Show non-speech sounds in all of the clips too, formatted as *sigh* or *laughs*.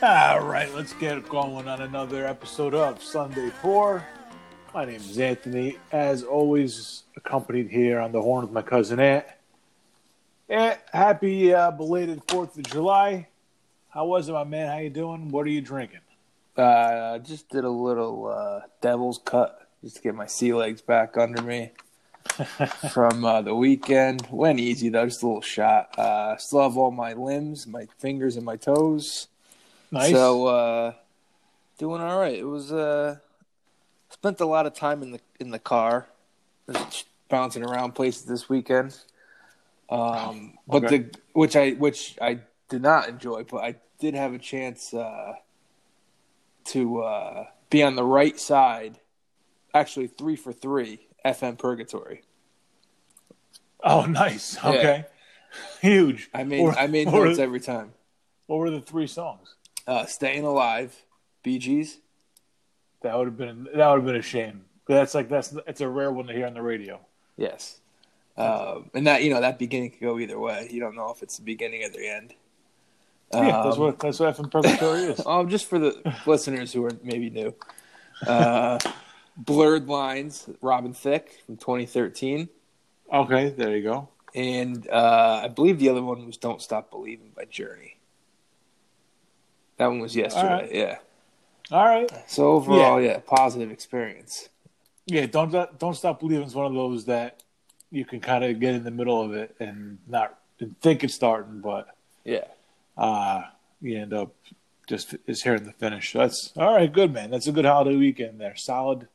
All right, let's get going on another episode of Sunday Pour. My name is Anthony, as always, accompanied here on the horn with my cousin Ant. Ant, happy uh, belated Fourth of July. How was it, my man? How you doing? What are you drinking? Uh, just did a little uh, devil's cut just to get my sea legs back under me *laughs* from uh, the weekend. Went easy though, just a little shot. Uh, still have all my limbs, my fingers, and my toes. Nice. So uh, doing all right. It was uh, spent a lot of time in the in the car, just bouncing around places this weekend. Um, *sighs* but Okay. the which I which I did not enjoy, but I did have a chance uh, to uh, be on the right side. Actually, three for three. FM Purgatory. oh, nice. Okay. *laughs* Huge. I made I made notes every time. What were the three songs? Uh, Staying Alive, Bee Gees. That would have been that would have been a shame. That's like that's it's a rare one to hear on the radio. Yes. Um, and that you know that beginning could go either way. You don't know if it's the beginning or the end. yeah, that's Um, what that's what FM Purgatory is. *laughs* Oh, just for the listeners who are maybe new. Uh, Blurred Lines, Robin Thicke from 2013, Okay, there you go. and uh, I believe the other one was "Don't Stop Believing" by Journey. That one was yesterday. All right. Yeah. All right. So overall, yeah. positive experience. Yeah, don't don't stop believing is one of those that you can kind of get in the middle of it and not and think it's starting, but Yeah. uh, you end up just is hearing the finish. So that's all right. Good man. That's a good holiday weekend there. Solid,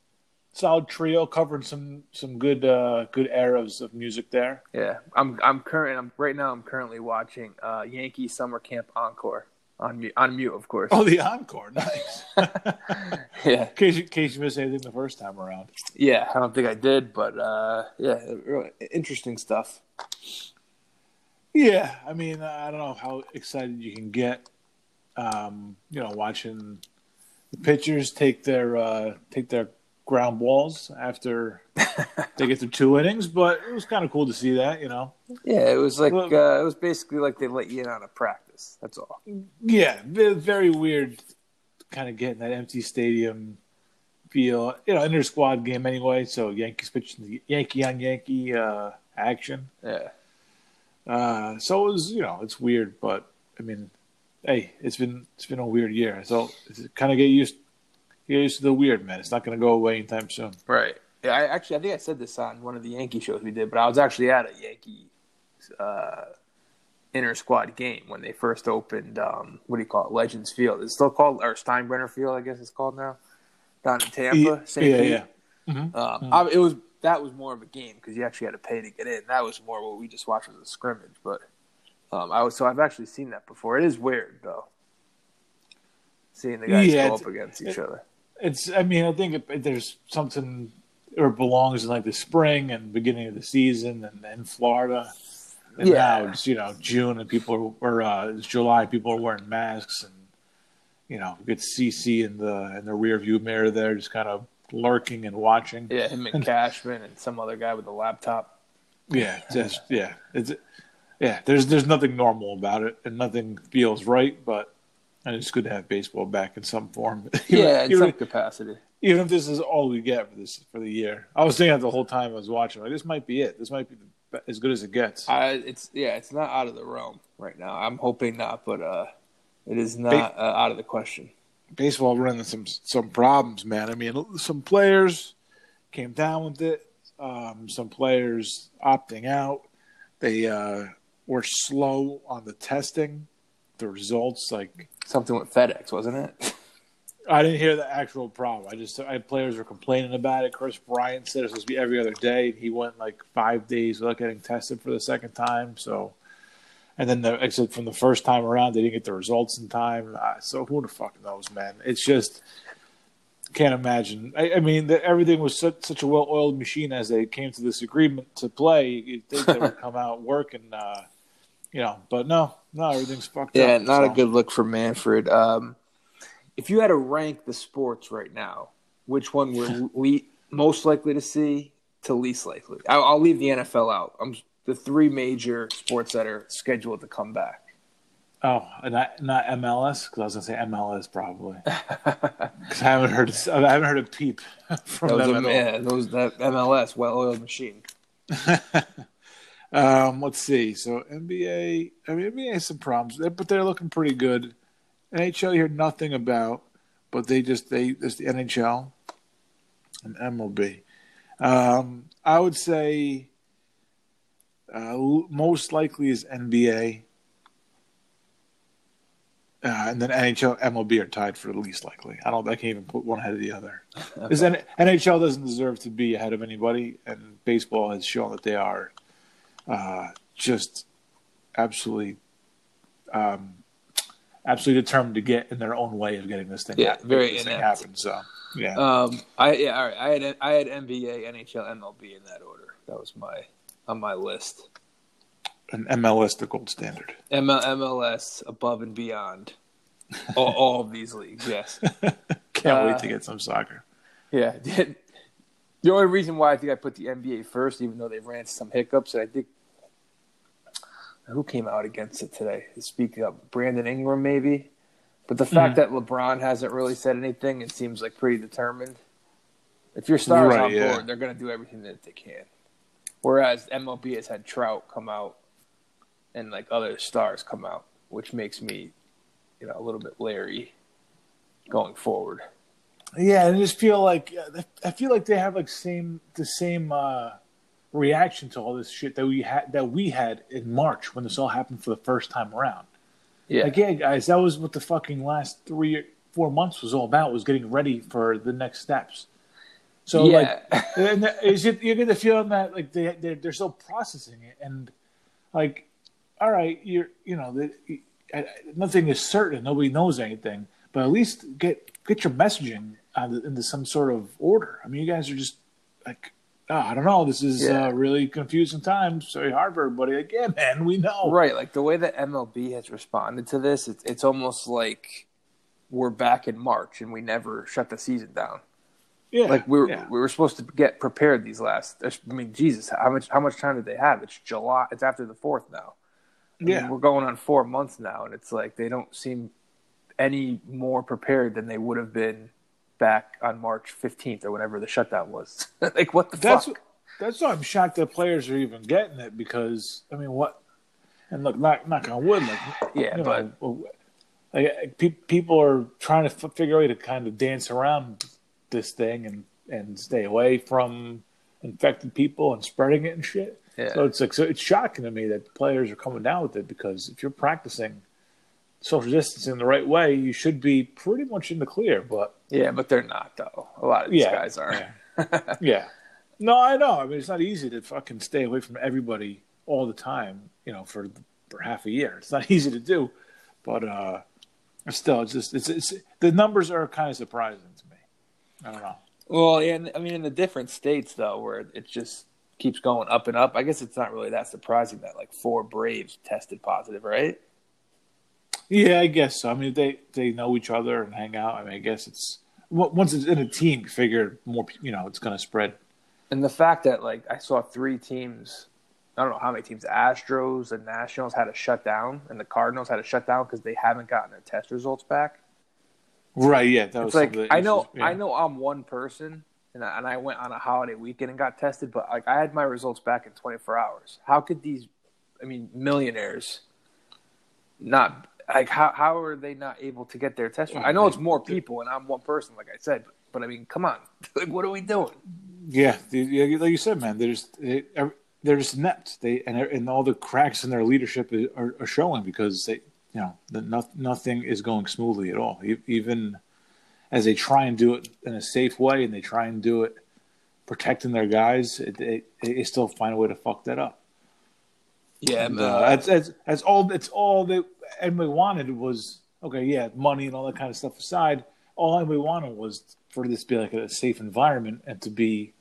solid trio covering some some good uh, good eras of music there. Yeah. I'm I'm current. I'm right now. I'm currently watching uh, Yankee Summer Camp Encore on mute. On mute, of course. Oh, the encore, nice. *laughs* yeah. in case you, in case you missed anything the first time around. Yeah, I don't think I did, but uh, yeah, really interesting stuff. Yeah, I mean, I don't know how excited you can get. Um, you know, watching the pitchers take their uh, take their ground balls after *laughs* they get through two innings, but it was kind of cool to see that. You know, Yeah, it was like Well- uh, it was basically like they let you in on a practice. That's all. yeah, very weird, kind of getting that empty stadium feel. You know, inter squad game anyway. So Yankees pitching the Yankee on Yankee uh, action. Yeah, Uh, so it was, you know, it's weird, but I mean, hey, it's been it's been a weird year. So kind of get used used the weird, man. It's not going to go away anytime soon. right. Yeah, I actually I think I said this on one of the Yankee shows we did, but I was actually at a Yankee uh, inter squad game when they first opened. Um, what do you call it? Legends Field. It's still called or Steinbrenner Field, I guess it's called now. Down in Tampa, Yeah, St. yeah, Pete. yeah. Mhm. Um, I, it was that was more of a game because you actually had to pay to get in. That was more what we just watched as a scrimmage. But um, I was so I've actually seen that before. It is weird though, seeing the guys Yeah, go up against each it- other. It's, I mean, I think it, there's something or belongs in like the spring and beginning of the season, and then Florida. And Yeah. now it's you know June and people are or uh, it's July. People are wearing masks and you know get CC in the in the rear view mirror there, just kind of lurking and watching. Yeah, him and *laughs* Cashman and some other guy with a laptop. Yeah, just yeah, it's yeah. There's there's nothing normal about it, and nothing feels right. But and it's good to have baseball back in some form. *laughs* Yeah, in some capacity. even if this is all we get for this for the year. I was thinking that the whole time I was watching, like this might be it. This might be the, as good as it gets. I it's yeah, it's not out of the realm right now. I'm hoping not, but uh, it is not uh, out of the question. baseball running some some problems, man. I mean, some players came down with it. Um, some players opting out. They uh, were slow on the testing. The results, like Something with FedEx, wasn't it? I didn't hear the actual problem. I just I, players were complaining about it. Kris Bryant said it was supposed to be every other day. He went like five days without getting tested for the second time. So, and then the except from the first time around, they didn't get the results in time. Uh, so who the fuck knows, man? It's just can't imagine. I, I mean, the, everything was such, such a well-oiled machine as they came to this agreement to play. You'd think they would *laughs* come out working, uh, you know, but no, no, everything's fucked Yeah, up. Yeah, not a good look for Manfred. Um, if you had to rank the sports right now, which one were *laughs* le- most likely to see to least likely? I'll, I'll leave the NFL out. I'm the three major sports that are scheduled to come back. Oh, not not MLS because I was gonna say MLS probably. Because I haven't heard I haven't heard a peep *laughs* from That them a, yeah, those that MLS well-oiled machine. *laughs* um, let's see. So NBA, I mean NBA has some problems, but they're looking pretty good. NHL, you hear nothing about, but they just they it's the NHL and MLB. Um, I would say uh, most likely is NBA. Uh, and then NHL, MLB are tied for the least likely. I don't. I can't even put one ahead of the other. *laughs* Because NHL doesn't deserve to be ahead of anybody, and baseball has shown that they are uh, just absolutely, um, absolutely determined to get in their own way of getting this thing. Yeah, very this thing happen. So yeah, Um, I yeah, all right. I had I had NBA, NHL, MLB in that order. That was my on my list. and MLS the gold standard. ML, MLS above and beyond *laughs* all, all of these leagues. Yes. *laughs* Can't Uh, wait to get some soccer. Yeah. *laughs* The only reason why I think I put the NBA first, even though they ran some hiccups, and I think who came out against it today? Speaking of Brandon Ingram, maybe. But the fact that LeBron hasn't really said anything, it seems like pretty determined. If your stars Right, on yeah. board, they're going to do everything that they can. Whereas MLB has had Trout come out and like other stars come out, which makes me, you know, a little bit leery going forward. Yeah, and I just feel like I feel like they have like same the same uh, reaction to all this shit that we had that we had in March when this all happened for the first time around. Yeah. Like, yeah, guys, that was what the fucking last three four months was all about was getting ready for the next steps. So Yeah. like, and is it, you get the feeling that like they they're, they're still processing it and like, all right, you're you know the, nothing is certain, nobody knows anything, but at least get get your messaging uh, into some sort of order. I mean, you guys are just like. Oh, I don't know. This is Yeah. uh, really confusing times. Sorry, hard for everybody. Like, yeah, man, we know. Right, like the way that MLB has responded to this, it's it's almost like we're back in March and we never shut the season down. Yeah, Like we were yeah. we were supposed to get prepared these last. I mean, Jesus, how much how much time did they have? It's July. It's after the fourth now. I mean, Yeah. we're going on four months now, and it's like they don't seem any more prepared than they would have been back on March fifteenth or whenever the shutdown was. *laughs* like what the That's fuck? that's why I'm shocked that players are even getting it because I mean what? And look, knock knock on wood, like Yeah, you but- know, like pe- people are trying to f- figure a way to kind of dance around this thing and and stay away from infected people and spreading it and shit. Yeah. So it's like so it's shocking to me that players are coming down with it because if you're practicing social distancing the right way, you should be pretty much in the clear. But Yeah, but they're not though. A lot of these Yeah, guys are. yeah. *laughs* yeah. No, I know. I mean, it's not easy to fucking stay away from everybody all the time, you know, for for half a year. It's not *laughs* easy to do, but uh still, it's just it's, it's the numbers are kind of surprising to me. I don't know. Well, yeah, and- I mean, in the different states though, where it just keeps going up and up. I guess it's not really that surprising that like four Braves tested positive, right? Yeah, I guess so. I mean, they they know each other and hang out. I mean, I guess it's once it's in a team, you figure more, you know, it's going to spread. And the fact that like I saw three teams, I don't know how many teams, the Astros and Nationals had to shut down, and the Cardinals had to shut down because they haven't gotten their test results back. Right? Yeah, that It's was like the I know, yeah. I know, I'm one person, and I, and I went on a holiday weekend and got tested, but like I had my results back in 24 hours. How could these, I mean, millionaires, not like how how are they not able to get their test? I know it's more people, and I'm one person, like I said, but, but I mean, come on, *laughs* like what are we doing? Yeah, like you said, man, they're just they, they're just inept. They and and all the cracks in their leadership are, are showing because they, you know, the, no, nothing is going smoothly at all. Even as they try and do it in a safe way, and they try and do it protecting their guys, they, they still find a way to fuck that up. Yeah, And, uh, that's, that's that's all. That's all that anybody wanted was okay. Yeah, money and all that kind of stuff aside, all anybody wanted was for this to be like a safe environment and to be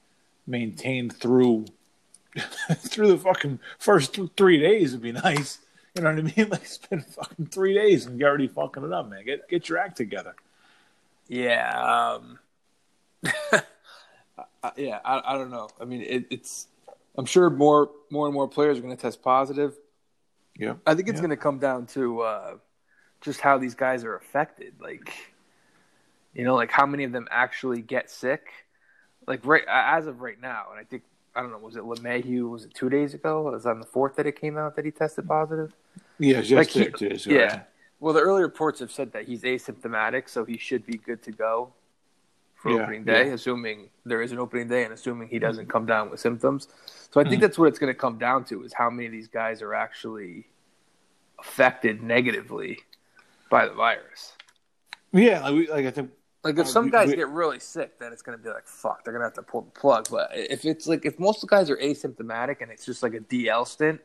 maintained through *laughs* through the fucking first th- three days would be nice. You know what I mean? *laughs* Like spend fucking three days and you're already fucking it up, man. Get get your act together. Yeah, um, *laughs* I, yeah. I, I don't know. I mean, it, it's. I'm sure more more and more players are going to test positive. Yeah, I think it's Yeah. going to come down to uh, just how these guys are affected. Like, you know, like how many of them actually get sick? Like right as of right now, and I think I don't know, was it LeMahieu? Was it two days ago? It was on the fourth that it came out that he tested positive. Yeah, just Like he- days, yeah. right. Well, the early reports have said that he's asymptomatic, so he should be good to go for Yeah, opening day, yeah. assuming there is an opening day and assuming he doesn't come down with symptoms. So I think Mhm. that's what it's going to come down to is how many of these guys are actually affected negatively by the virus. Yeah, like, we, like I think Like if Uh, some guys get really sick, then it's going to be like fuck, they're going to have to pull the plug. But if it's like if most of the guys are asymptomatic and it's just like a DL stint,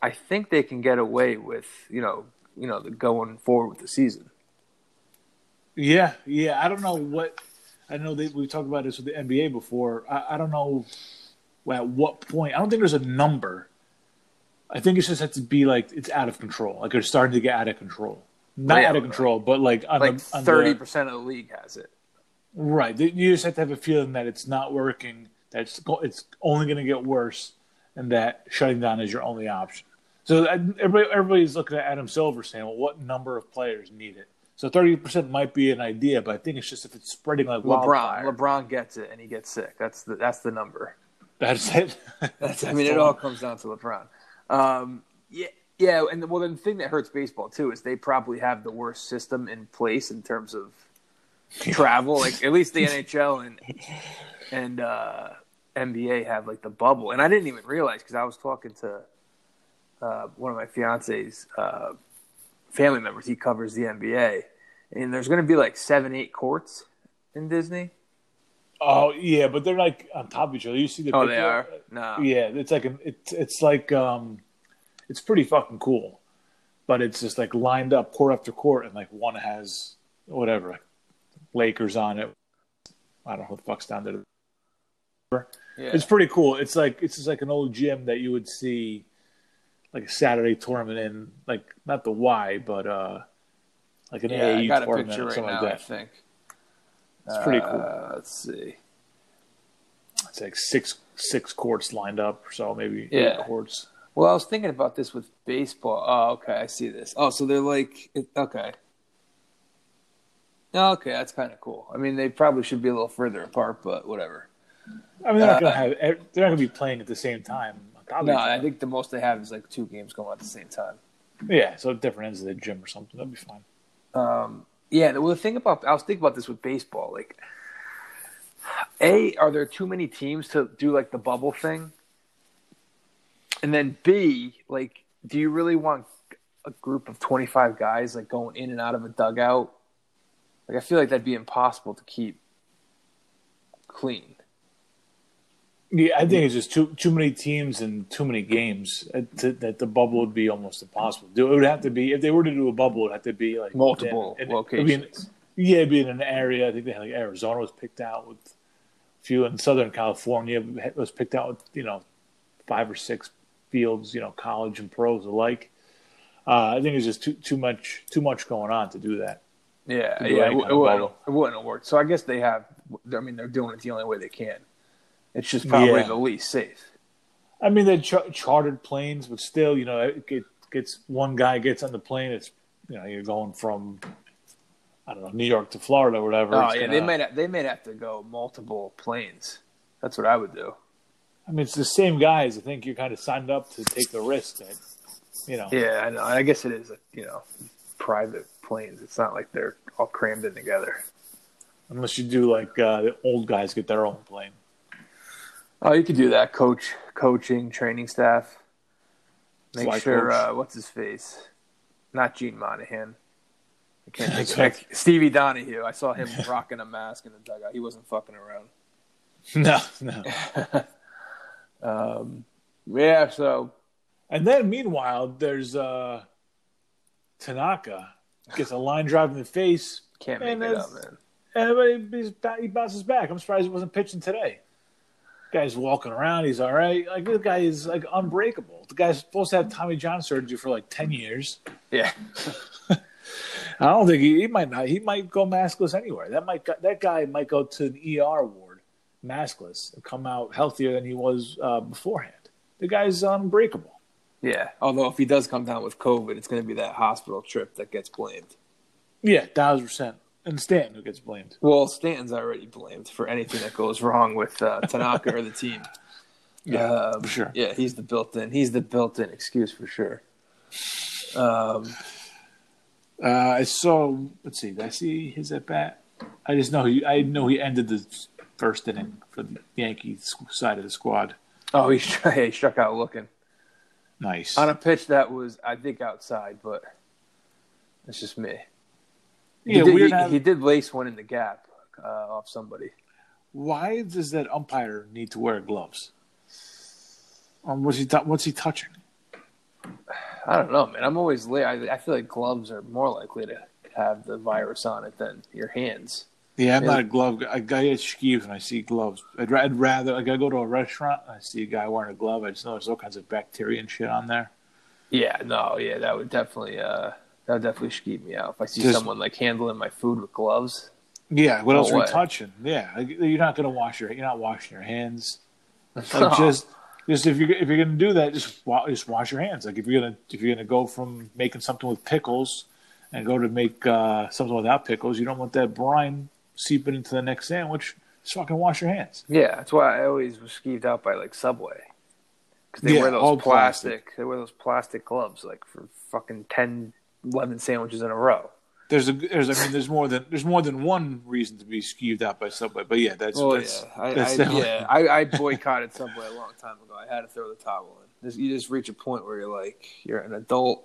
I think they can get away with you know you know the going forward with the season. Yeah, yeah. I don't know what. I know that we talked about this with the NBA before. I, I don't know at what point. I don't think there's a number. I think it's just has to be like it's out of control. Like it's starting to get out of control. Not Yeah, out of control, but like on Like thirty percent of the league has it. right. You just have to have a feeling that it's not working. That it's it's only going to get worse, and that shutting down is your only option. So uh, everybody, everybody's looking at Adam Silver saying, "Well, what number of players need it?" So thirty percent might be an idea, but I think it's just if it's spreading like LeBron, wildfire. LeBron gets it and he gets sick. That's the that's the number. That's it. *laughs* That's, I mean, it all comes down to LeBron. Um, yeah, yeah, and well, then the thing that hurts baseball too is they probably have the worst system in place in terms of travel. Like at least the *laughs* NHL and and uh, NBA have like the bubble, and I didn't even realize because I was talking to uh, one of my fiance's uh, family members. He covers the NBA, and there's going to be like seven, eight courts in Disney. Oh yeah, but they're like on top of each other. You see the Oh, picture? they are. No, Yeah, it's like an it's it's like um, it's pretty fucking cool, but it's just like lined up court after court, and like one has whatever like Lakers on it. I don't know what the fuck's down there. yeah. It's pretty cool. It's like it's just like an old gym that you would see like a Saturday tournament in, like not the Y, but uh, like an Yeah, AAU I got a picture or right something now. like I think It's pretty cool. Uh, let's see. It's like six six courts lined up, or so maybe Yeah. eight courts. Well, I was thinking about this with baseball. Oh, okay, I see this. Oh, so they're like, okay, Oh, okay, that's kind of cool. I mean, they probably should be a little further apart, but whatever. I mean, they're not Uh, gonna have. They're not gonna be playing at the same time. No, I think the most they have is like two games going at the same time. Yeah, so different ends of the gym or something. That'd be fine. Um, yeah, well, the thing about I was thinking about this with baseball. Like, a, are there too many teams to do like the bubble thing? And then B, like, do you really want a group of twenty five guys like going in and out of a dugout? Like, I feel like that'd be impossible to keep clean. Yeah, I think it's just too too many teams and too many games uh, to, that the bubble would be almost impossible. it would have to be if they were to do a bubble, it would have to be like Multiple in- in- it'd in- locations. yeah, it'd be in an area. I think they had like Arizona was picked out with a few in Southern California was picked out with you know five or six fields, you know, college and pros alike. Uh, I think it's just too too much too much going on to do that. Yeah, do yeah, it, it of wouldn't, bubble. it wouldn't have worked. So I guess they have. I mean, they're doing it the only way they can. It's just probably Yeah. the least safe. I mean, they char- chartered planes, but still, you know, it get, gets one guy gets on the plane. It's you know, you're going from I don't know New York to Florida or whatever. Oh It's yeah, gonna- they might have, they might have to go multiple planes. That's what I would do. I mean, it's the same guys. I think you're kind of signed up to take the risk that you know. Yeah, I know. I guess it is. A, you know, private planes. It's not like they're all crammed in together. Unless you do like uh, the old guys get their own plane. Oh, you could do that. Coach, coaching, training staff. Make Fly sure. Uh, what's his face? Not Gene Monahan. I can't *laughs* think. Of. Stevie Donohue. I saw him *laughs* rocking a mask in the dugout. He wasn't fucking around. *laughs* No, no. Um, yeah. So And then meanwhile, there's uh, Tanaka gets a line drive in the face, can't make it up, man. and he bounces back. I'm surprised he wasn't pitching today. Guy's walking around. He's all right. Like this guy is like unbreakable. The guy's supposed to have Tommy John surgery for like ten years. Yeah. *laughs* I don't think he, he might not. He might go maskless anywhere. That might that guy might go to an ER ward maskless and come out healthier than he was uh, beforehand. The guy's unbreakable. Yeah. Although if he does come down with COVID, it's going to be that hospital trip that gets blamed. Yeah, thousand percent. And Stanton who gets blamed. Well, Stanton's already blamed for anything that goes wrong with uh, *laughs* Tanaka or the team. Yeah, Um, for sure. Yeah, he's the built-in. He's the built-in excuse for sure. Um, Uh, I saw. Let's see. Did I see his at bat? I just know he. I know he ended the first inning for the Yankees side of the squad. oh, he, *laughs* he struck out looking Nice. on a pitch that was, I think, outside, but it's just me. He, yeah, did, weird. he, how- he did lace one in the gap uh, off somebody. why does that umpire need to wear gloves? Um, what's he? tou- what's he touching? I don't know, man. I'm always late. I, I feel like gloves are more likely to have the virus on it than your hands. Yeah, I'm not a glove guy. I get skeeved when I see gloves. I'd, I'd rather like I go to a restaurant and I see a guy wearing a glove. I just know there's all kinds of bacteria and shit on there. Yeah, no, yeah, that would definitely, uh, that would definitely skeeve me out if I see Just- someone like handling my food with gloves. Yeah, what No else are you touching? Yeah, like, you're not gonna wash your. You're not washing your hands. *laughs* Like just, just if you're if you're gonna do that, just wa- just wash your hands. Like if you're gonna if you're gonna go from making something with pickles and go to make uh, something without pickles, you don't want that brine seeping into the next sandwich. Just fucking wash your hands. Yeah, that's why I always was skeeved out by like Subway because they Yeah, wear those plastic. plastic, They wear those plastic gloves like for fucking 10, 11 sandwiches in a row. There's a there's I mean there's more than there's more than one reason to be skeeved out by Subway, but yeah, that's Oh that's, yeah, I, that's I, definitely- yeah. I, I boycotted Subway a long time ago. I had to throw the towel in. Just, you just reach a point where you're like, you're an adult.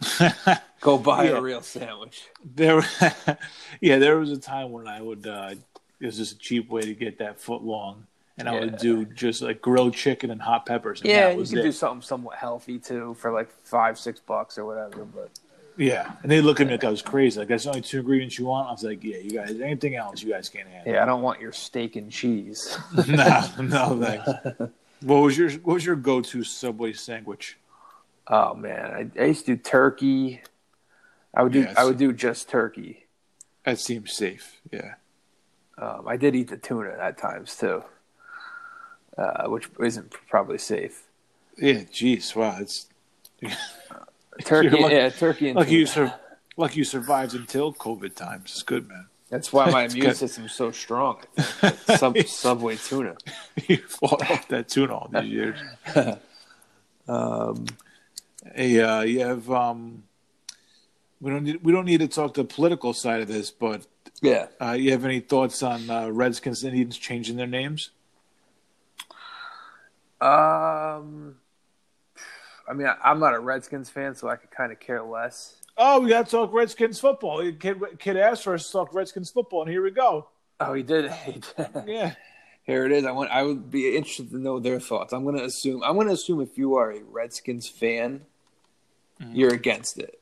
*laughs* Go buy Yeah. a real sandwich. There, *laughs* yeah, there was a time when I would. Uh, it was just a cheap way to get that foot long, and I Yeah. would do just like grilled chicken and hot peppers. And Yeah, that you can it. do something somewhat healthy too for like five, six bucks or whatever. But Yeah, and they look at me like I was crazy. Like that's the only two ingredients you want. I was like, yeah, you guys. Anything else, you guys can't handle. yeah, I don't want your steak and cheese. *laughs* no, no thanks. What was your What was your go to Subway sandwich? Oh man, I, I used to do turkey. I would do. Yes. I would do just turkey. That seems safe. Yeah. Um, I did eat the tuna at times too, uh, which isn't probably safe. Yeah. Jeez. Wow. It's *laughs* Turkey, You're lucky- yeah, turkey and like tuna. you sur- like you survived until COVID times. It's good, man. That's why my *laughs* It's immune good. system's so strong. *laughs* Sub, Subway tuna. you fought off that tuna all these years. Um, Hey, uh, you have um, we don't need we don't need to talk the political side of this, but yeah. uh, you have any thoughts on uh, Redskins Indians changing their names? Um, I mean, I, I'm not a Redskins fan, so I could kind of care less. Oh, we got to talk Redskins football. Kid, kid asked for us to talk Redskins football, and here we go. Oh, he did. *laughs* He did. Yeah, Here it is. I want. I would be interested to know their thoughts. I'm going to assume. I'm going to assume if you are a Redskins fan, you're against it.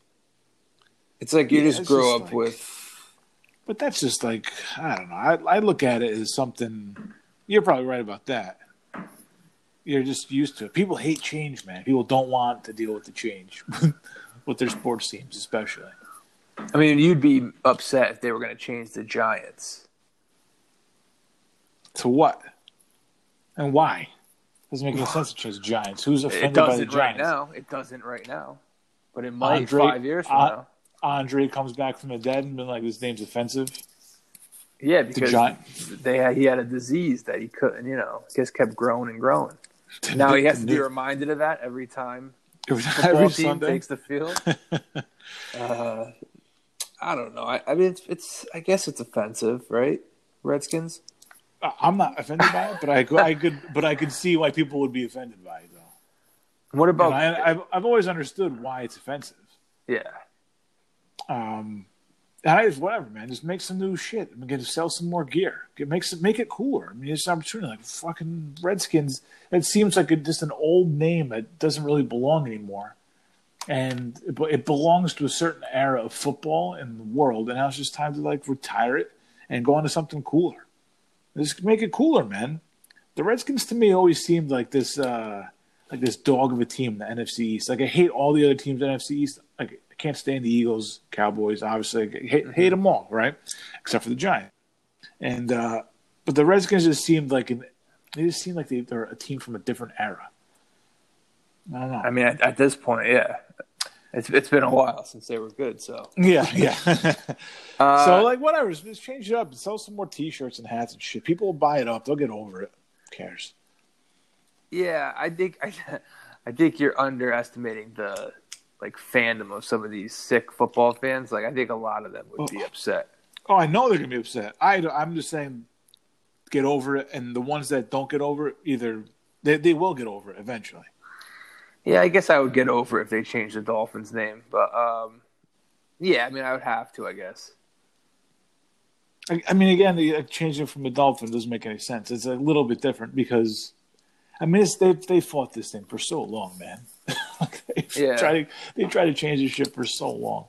It's like you Mm-hmm. Yeah, just grow just up like- with. but that's just like I don't know. I, I look at it as something. You're probably right about that. You're just used to it. People hate change, man. People don't want to deal with the change *laughs* with their sports teams, especially. I mean, you'd be upset if they were going to change the Giants. To what? And why? Doesn't make any sense to change Giants. Who's It offended by the doesn't right Giants? now. It doesn't right now, but it might Andre- five years from uh, now. Andre comes back from the dead and been like, "This name's offensive." Yeah, because Giant- they had, he had a disease that he couldn't, you know, just kept growing and growing. Now he has to be reminded of that every time *laughs* every, team Sunday. takes the field. *laughs* uh, I don't know. I, I mean, it's, it's. I guess it's offensive, right? Redskins. I'm not offended by it, but I could, I could, but I could see why people would be offended by it, though. What about? And I, I've, I've always understood why it's offensive. yeah, Um, I just whatever, man. Just make some new shit. I'm gonna sell some more gear. Get make some, make it cooler. I mean, it's an opportunity. Like fucking Redskins. It seems like a, just an old name that doesn't really belong anymore. And it, it belongs to a certain era of football in the world, and now it's just time to like retire it and go on to something cooler. Just make it cooler, man. The Redskins to me always seemed like this, uh, like this dog of a team, the NFC East. Like I hate all the other teams in the NFC East. Can't stand the Eagles, Cowboys. Obviously, hate, hate them all, right? Except for the Giants. And uh, but the Redskins just seemed like an. They just seemed like they, they're a team from a different era. I don't know. I mean, at, at this point, yeah, it's it's been a while since they were good. So yeah, yeah. *laughs* Uh, so like whatever, just change it up. Sell some more T-shirts and hats and shit. People will buy it up. They'll get over it. Who cares? yeah, I think I, *laughs* I think you're underestimating the like fandom of some of these sick football fans. Like I think a lot of them would be Oh. upset. Oh, I know they're gonna be upset. I I'm just saying, get over it. And the ones that don't get over it, either they they will get over it eventually. Yeah, I guess I would get over it if they changed the Dolphins' name, but um, yeah, I mean, I would have to, I guess. I, I mean, again, the, uh, changing from the Dolphin doesn't make any sense. It's a little bit different because, I mean, it's, they they fought this thing for so long, man. They Yeah. try to they try to change this shit for so long.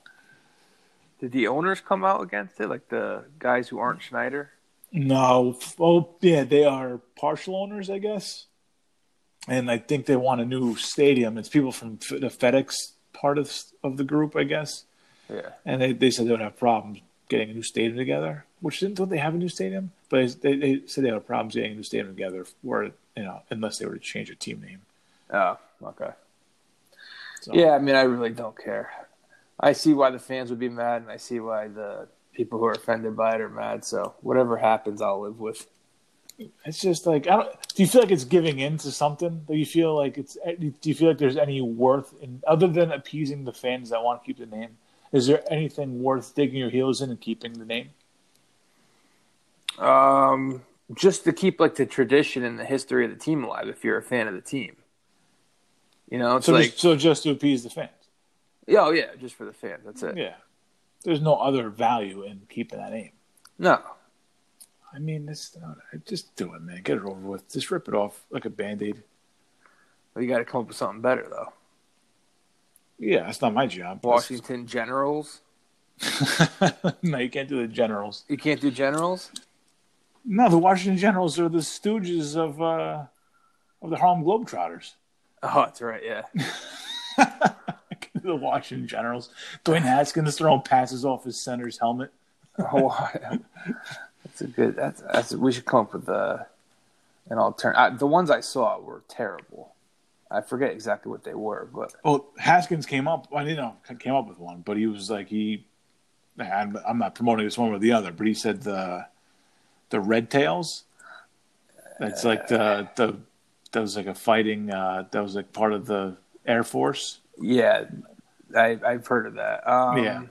Did the owners come out against it, like the guys who aren't Snyder? No, Oh, yeah, they are partial owners, I guess, and I think they want a new stadium. It's people from the FedEx part of of the group, I guess, Yeah. and they, they said they would have problems getting a new stadium together. Which didn't don't they have a new stadium? But they they said they had problems getting a new stadium together, where you know, unless they were to change their team name. Oh, okay. So, Yeah, I mean, I really don't care. I see why the fans would be mad, and I see why the people who are offended by it are mad. So whatever happens, I'll live with. it's just like I don't. Do you feel like it's giving in to something? Do you feel like it's? Do you feel like there's any worth in other than appeasing the fans that want to keep the name? Is there anything worth digging your heels in and keeping the name? Um, just to keep like the tradition and the history of the team alive. If you're a fan of the team, you know, it's So like, just, so just to appease the fans. yeah, oh yeah, just for the fans. That's it. Yeah. There's no other value in keeping that name. No, I mean, it's not, just do it, man. Get it over with. Just rip it off like a band aid. Well, you got to come up with something better though. Yeah, that's not my job. Washington Generals. *laughs* no, you can't do the Generals. You can't do Generals. No, the Washington Generals are the stooges of uh, of the Harlem Globetrotters. Oh, that's right. Yeah. *laughs* the Washington Generals. Dwayne Haskins throwing passes off his center's helmet. *laughs* Oh, that's a good. That's that's. We should come up with a, an alternative. The ones I saw were terrible. I forget exactly what they were, but Well, Haskins came up. I didn't know came up with one, but he was like he. I'm, I'm not promoting this one or the other, but he said the the Red Tails. That's like the the that was like a fighting. Uh, that was like part of the Air Force. yeah, I, I've heard of that. Um, Yeah.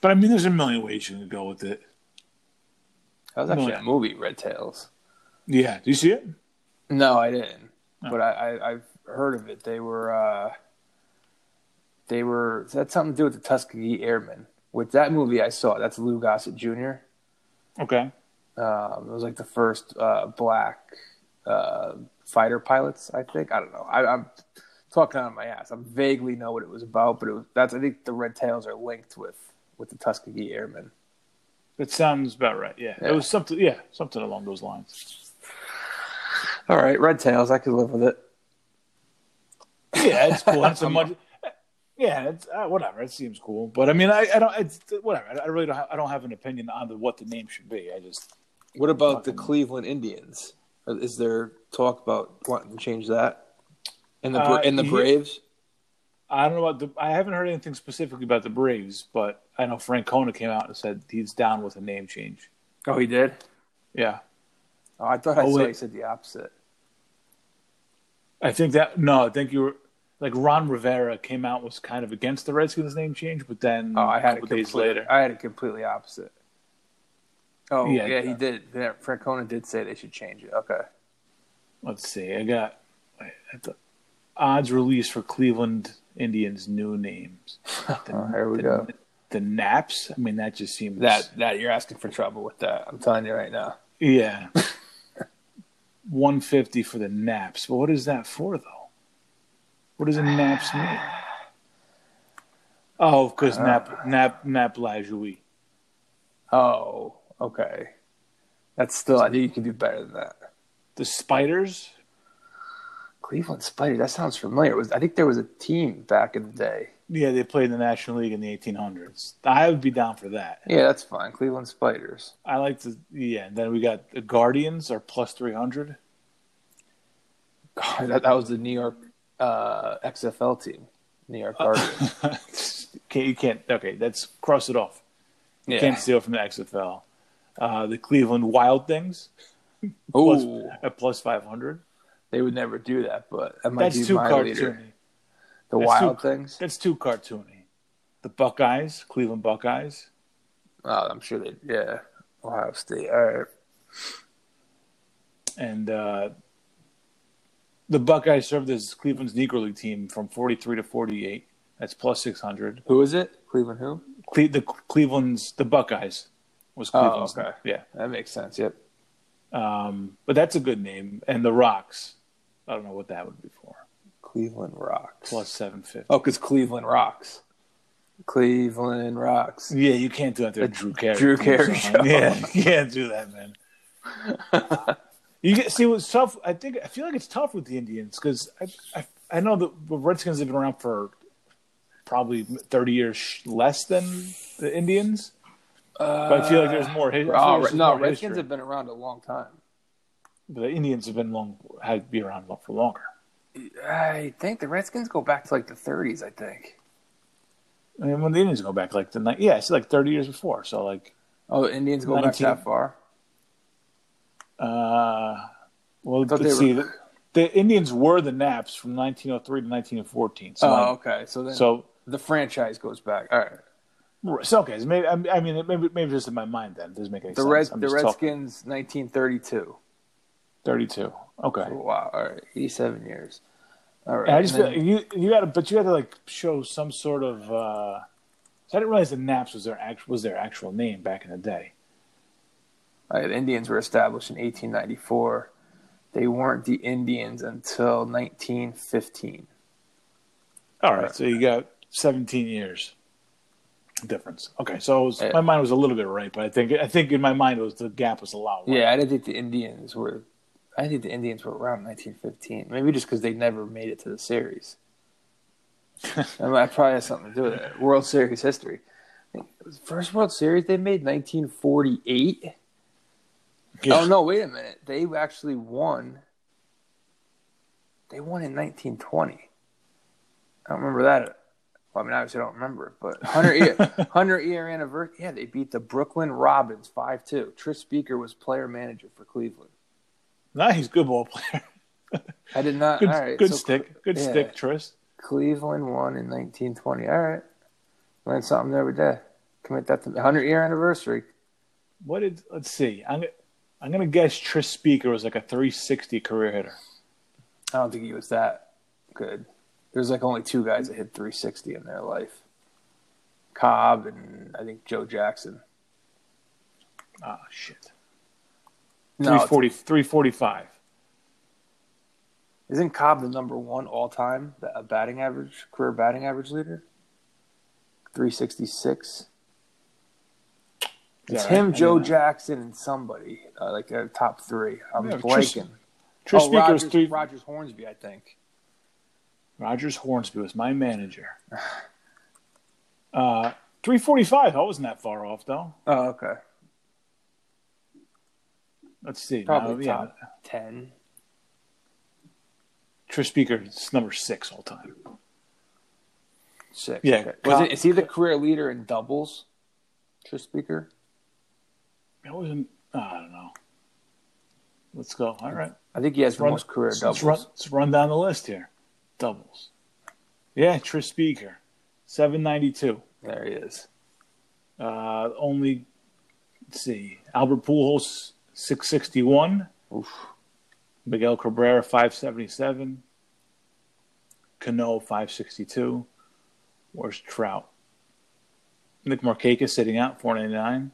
But I mean, there's a million ways you can go with it. that was actually a movie, Red Tails. Yeah, do you see it? No, I didn't, Oh. but I, I I've heard of it. They were uh, they were had something to do with the Tuskegee Airmen. With that movie, I saw that's Lou Gossett Jr. Okay. Um, it was like the first uh, black uh, fighter pilots. I think I don't know. I, I'm talking out of my ass. I vaguely know what it was about, but it was that's. I think the Red Tails are linked with with the Tuskegee Airmen. That sounds about right. Yeah. Yeah. It was something. Yeah, something along those lines. All right, Red Tails. I could live with it. Yeah, it's cool. *laughs* It's a much. Yeah, it's uh, whatever. It seems cool, but I mean, I, I don't. It's whatever. I, I really don't. Have, I don't have an opinion on the, what the name should be. I just What about the Cleveland Indians? Is there talk about wanting to change that? And the Uh, and the he- Braves. I don't know about the. I haven't heard anything specifically about the Braves, but I know Francona came out and said he's down with a name change. Oh, he did. Yeah, Oh, I thought I Oh, saw wait. he said the opposite. I think that. No, I think you were like Ron Rivera came out was kind of against the Redskins name change, but then Oh, I a had it couple days later. I had it completely opposite. Oh Yeah, yeah, he did. Yeah, Francona did say they should change it. Okay. Let's see. I got the odds released for Cleveland Indians new names. *laughs* The, Oh, here we the- go. The Naps. I mean, that just seems That that you're asking for trouble with that. I'm telling you right now. Yeah. *laughs* 150 for the naps. But what is that for, though? What does a naps mean? *sighs* Oh, because uh, nap, nap, nap Lajoie. Oh, okay. That's still. I think you can do better than that. The Spiders? Cleveland Spiders. That sounds familiar. It was I think there was a team back in the day. Yeah, they played in the National League in the 1800s. I would be down for that. Yeah, that's fine. Cleveland Spiders. I like to, yeah. And then we got the Guardians are plus 300. that, that was the New York uh, XFL team, New York Guardians. *laughs* can't, you can't. Okay, that's cross it off. You yeah. can't steal from the XFL. Uh, the Cleveland Wild Things plus, at plus five hundred. they would never do that, but that might That's be too my leader. cartoony. The That's Wild too- things. That's too cartoony. The Buckeyes, Cleveland Buckeyes. Oh, I'm sure they. Yeah, Ohio State. All right. and uh, the Buckeyes served as Cleveland's Negro League team from 43 to 48. That's plus 600. Who is it? Cleveland. Who? Cle- the Cleveland's the Buckeyes was Oh, Cleveland's. okay. Yeah, That makes sense. Yep. Um, but that's a good name. And the Rocks, I don't know what that would be for. Cleveland Rocks. Plus 750. Oh, because Cleveland rocks. Cleveland rocks. Yeah, you can't do that to a Drew Carey. Drew Carey *laughs* show. Yeah, you can't do that, man. *laughs* You get see what's tough. I think I feel like it's tough with the Indians because I, I I know the the Redskins have been around for probably thirty years less than the Indians, but I feel like there's more. Oh, there's no, more Redskins history. have been around a long time. But the Indians have been long had to be around for longer. I think the Redskins go back to like the 30s. I think. I mean, when the Indians go back like the night, yeah, it's like thirty years before. So like, Oh, the Indians go back that far. uh, well, let's they see. were- The, the Indians were the Naps from 1903 to 1914. So, Oh, like, okay. So then, so the franchise goes back. All right. So okay, maybe I mean maybe maybe just in my mind then it doesn't make any The sense. Red, the Redskins, 1932. thirty-two. Okay, Oh, wow. All right. 87 years. All right. and I just feel like you you got to but you had to like show some sort of. uh so I didn't realize the Naps was their actual was their actual name back in the day. All right, the Indians were established in 1894. They weren't the Indians until 1915. All right, so you got seventeen years difference. Okay, so was, Yeah. my mind was a little bit right, but I think I think in my mind it was the gap was a lot. wider. Yeah, I didn't think the Indians were. I think the Indians were around 1915. Maybe just because they never made it to the series. *laughs* I mean, probably has something to do with it. World Series history. I think it was the first World Series they made 1948. Yeah. Oh no! Wait a minute. They actually won. They won in 1920. I don't remember that. Well, I mean, obviously, I don't remember it, but 100 year, *laughs* 100 year anniversary. Yeah, they beat the Brooklyn Robins 5 2. Tris Speaker was player manager for Cleveland. nice, good ball player. I did not. Good, all right, good so stick, good yeah. stick, Tris. Cleveland won in 1920. All right. Learn something every day. Commit that to 100 year anniversary. What did? Let's see. I'm I'm gonna guess Tris Speaker was like a 360 career hitter. I don't think he was that good. There's like only two guys that hit 360 in their life Cobb and I think Joe Jackson. Oh shit. No, 340, 345. isn't Cobb the number one all time a batting average, career batting average leader? 366. It's right? him, Joe. Jackson, and somebody uh, like their top three. I'm Yeah, blanking. Tris oh, Speaker Rogers, three. Rogers Hornsby, I think. Rogers Hornsby was my manager. Uh, 345. I wasn't that far off though. Oh, okay. Let's see. Probably Now, top 10. Tris Speaker is number six all time. Six. Yeah, Okay. Was it, is he the career leader in doubles? Tris Speaker? I wasn't. I don't know. Let's go. All right. I think he has the most career let's doubles. run, let's run down the list here. Doubles. Yeah, Tris Speaker, 792. There he is. Uh, only, let's see, Albert Pujols, 661. Oof. Miguel Cabrera, 577. Cano, 562. Where's Trout? Nick Markakis sitting out, 499.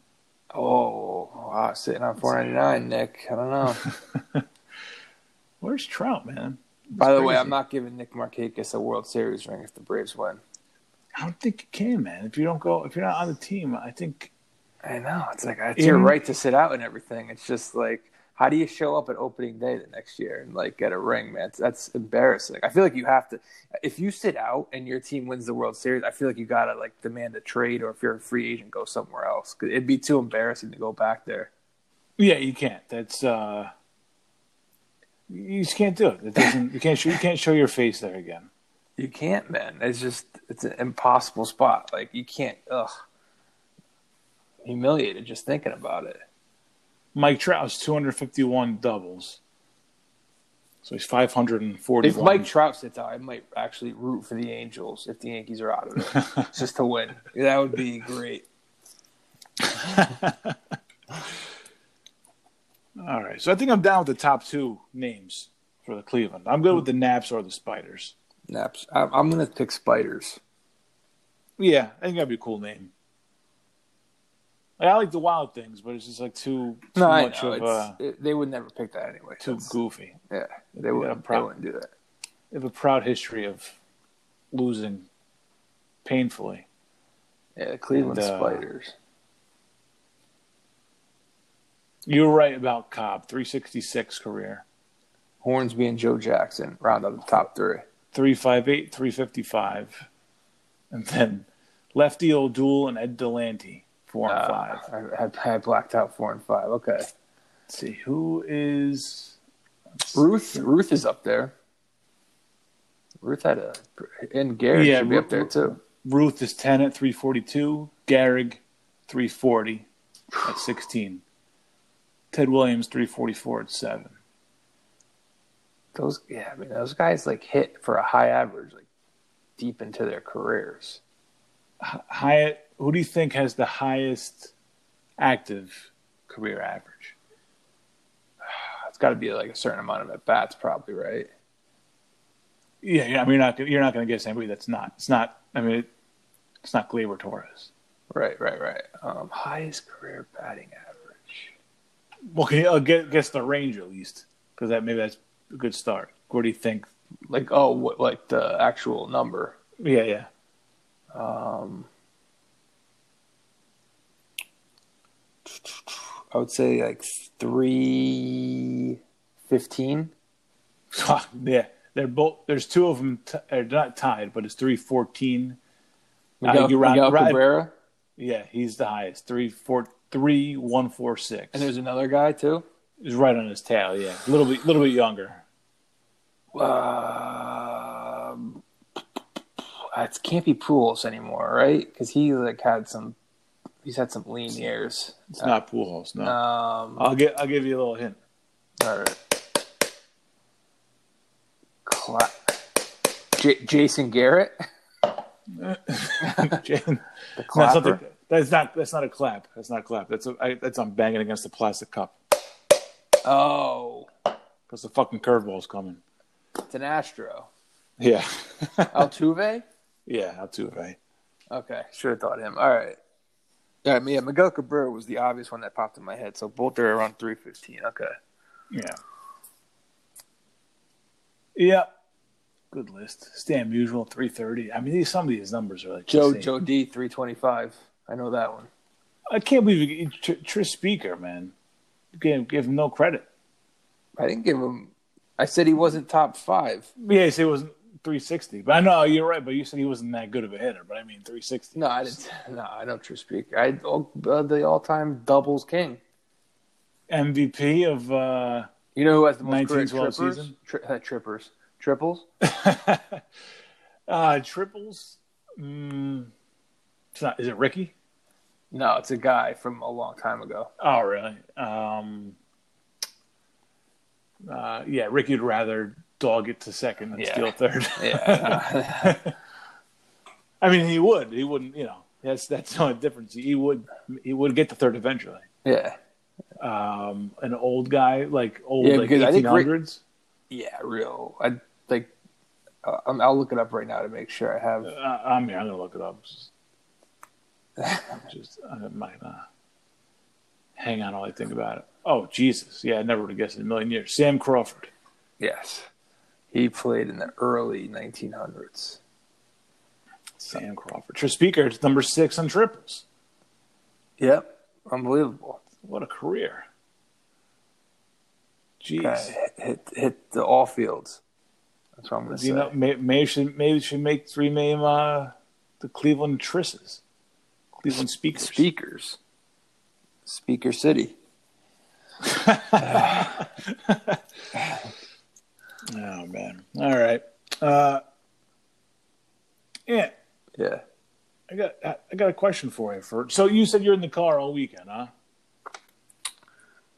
Oh, wow, sitting on 499, Nick. I don't know. *laughs* Where's Trout, man? By the way. I'm not giving Nick Markakis a World Series ring if the Braves win. I don't think you can, man. If you don't go, if you're not on the team, I think I know. It's like, it's your In- right to sit out and everything. It's just like, how do you show up at opening day the next year and like get a ring, man? It's, that's embarrassing. I feel like you have to, if you sit out and your team wins the World Series, I feel like you got to like demand a trade or if you're a free agent, go somewhere else. 'Cause it'd be too embarrassing to go back there. Yeah, you can't. That's uh You just can't do it. It doesn't. You can't. Show, you can't show your face there again. You can't, man. It's just it's an impossible spot. Like you can't. Ugh. Humiliated just thinking about it. Mike Trout's 251 doubles. So he's 541. If Mike Trout sits out, I might actually root for the Angels if the Yankees are out of it, *laughs* just to win. That would be great. *laughs* All right. So I think I'm down with the top two names for the Cleveland. I'm good with the Naps or the Spiders. Naps. I'm, I'm going to pick Spiders. Yeah, I think that'd be a cool name. Like, I like the Wild Things, but it's just like too too No, much of uh, it- they would never pick that anyway. too That's- goofy. Yeah, they wouldn't, they prob- wouldn't do that. They have a proud history of losing painfully. Yeah, Cleveland And, uh, Spiders. Were right about Cobb. 366 career. Hornsby and Joe Jackson round out the top three. 358, 355. And then Lefty O'Doul and Ed Delahanty, four and Uh, five. I, had, I blacked out four and five. Okay. Let's see, who is Ruth Ruth is up there. Ruth had a and Gehrig Yeah, should be Ru- up there too. Ruth is 10 at 342. Gehrig, 340 at 16. Ted Williams, 344 at 7. Those yeah, I mean those guys like hit for a high average like deep into their careers. Hyatt, who do you think has the highest active career average? *sighs* It's got to be like a certain amount of at bats, probably right. Yeah, yeah. I mean, you're not you're not going to guess anybody that's not. It's not. I mean, it, it's not Gleyber Torres. Right, right, right. Um, highest career batting average. Well, can you uh, guess the range at least? Because that maybe that's a good start. What do you think? Like oh, what like the actual number? Yeah, yeah. Um, I would say like three fifteen. *laughs* yeah, they're both. There's two of them. T- they're not tied, but it's three fourteen. I Miguel, think you're Miguel right. Cabrera, Yeah, he's the highest. Three four three one four six. and there's another guy too. He's right on his tail. Yeah, a little bit, little bit younger. Um, it can't be Pujols anymore, right? Because he like had some, he's had some lean years. It's not Pujols. No, Um, I'll get. I'll give you a little hint. all right. Cla- J- Jason Garrett, *laughs* Jane, the clapper. something, that's not. That's not a clap. That's not a clap. That's a, I, that's I'm banging against the plastic cup Oh, because the fucking curveball's coming. it's an Astro. Yeah, *laughs* Altuve. yeah. Altuve. Okay, should have thought him. All right. Yeah, I mean, yeah, Miguel Cabrera was the obvious one that popped in my head. So both are around three fifteen. Okay. Yeah. Yeah. Good list. Stan Musial, 330. I mean, these, some of these numbers are like Joe insane. Joe D three twenty five. I know that one. I can't believe you, Tr- Tris Speaker, man. Give, give him no credit. I didn't give him. I said he wasn't top five. Yeah, you say it wasn't 360. But I know you're right, but you said he wasn't that good of a hitter. But I mean, 360. No, I didn't. *laughs* No, I don't Tris Speaker. I uh, the all time doubles king. MVP of. uh You know who has the most 19 career 12 trippers? season? Tri- uh, trippers, triples. *laughs* uh triples. Mm, it's not. Is it Ricky? No, it's a guy from a long time ago. Oh, really? Um, uh, yeah, Ricky would rather dog it to second than Yeah. steal third. *laughs* Yeah. *laughs* I mean, he would. He wouldn't. You know, that's that's the only difference. He would. He would get the third eventually. yeah, Um, an old guy, like old, Yeah, like eighteen hundreds. yeah, real. I like. Uh, I'm- I'll look it up right now to make sure I have. Uh, I'm here. I'm gonna look it up. Just, just I might uh, hang on while I think about it. Oh Jesus! Yeah, I never would have guessed in a million years. Sam Crawford. Yes, he played in the early 1900s. Sam Crawford. Speaker, it's number six on triples. Yep, unbelievable. What a career. Jeez. Guy hit, hit the all fields. That's what I'm gonna say. You know, may, maybe should maybe should make three name uh, the Cleveland Trisses, Cleveland Speakers. Speakers, Speaker City. *laughs* Oh man. All right. Uh, yeah, Yeah. I got I got a question for you. For so you said you're in the car all weekend, huh?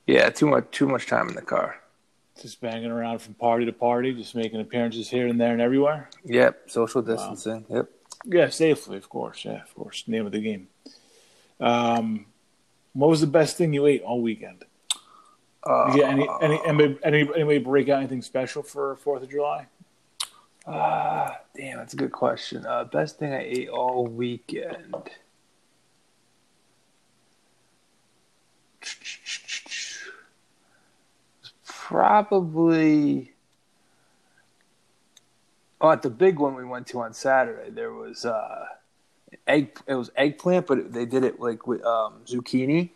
Yeah, too much too much time in the car. Just banging around from party to party, just making appearances here and there and everywhere. Yep, social distancing. Yep. Yeah, safely, of course. Yeah, of course. Name of the game. Um, what was the best thing you ate all weekend? Uh, get any any anybody, any anybody break out anything special for Fourth of July? Ah, damn, that's a good question. Uh, best thing I ate all weekend. Probably. Oh, at the big one we went to on Saturday, there was uh, egg. It was eggplant, but they did it like with um, zucchini.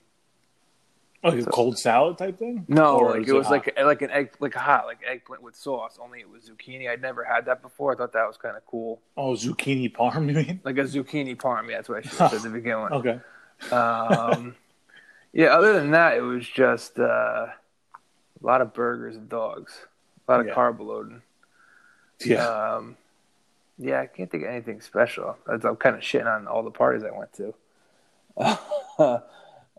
Like a cold salad type thing? No, Or like it was hot? like like an egg, like a hot, like eggplant with sauce. Only it was zucchini. I'd never had that before. I thought that was kind of cool. oh zucchini parm. You mean? Like a zucchini parm. Yeah, that's what I should have said to *laughs* begin with. Okay. Um, *laughs* yeah. Other than that, it was just uh, a lot of burgers and dogs, a lot of Yeah. carb loading. Yeah. Um, yeah, I can't think of anything special. I'm kind of shitting on all the parties I went to. *laughs*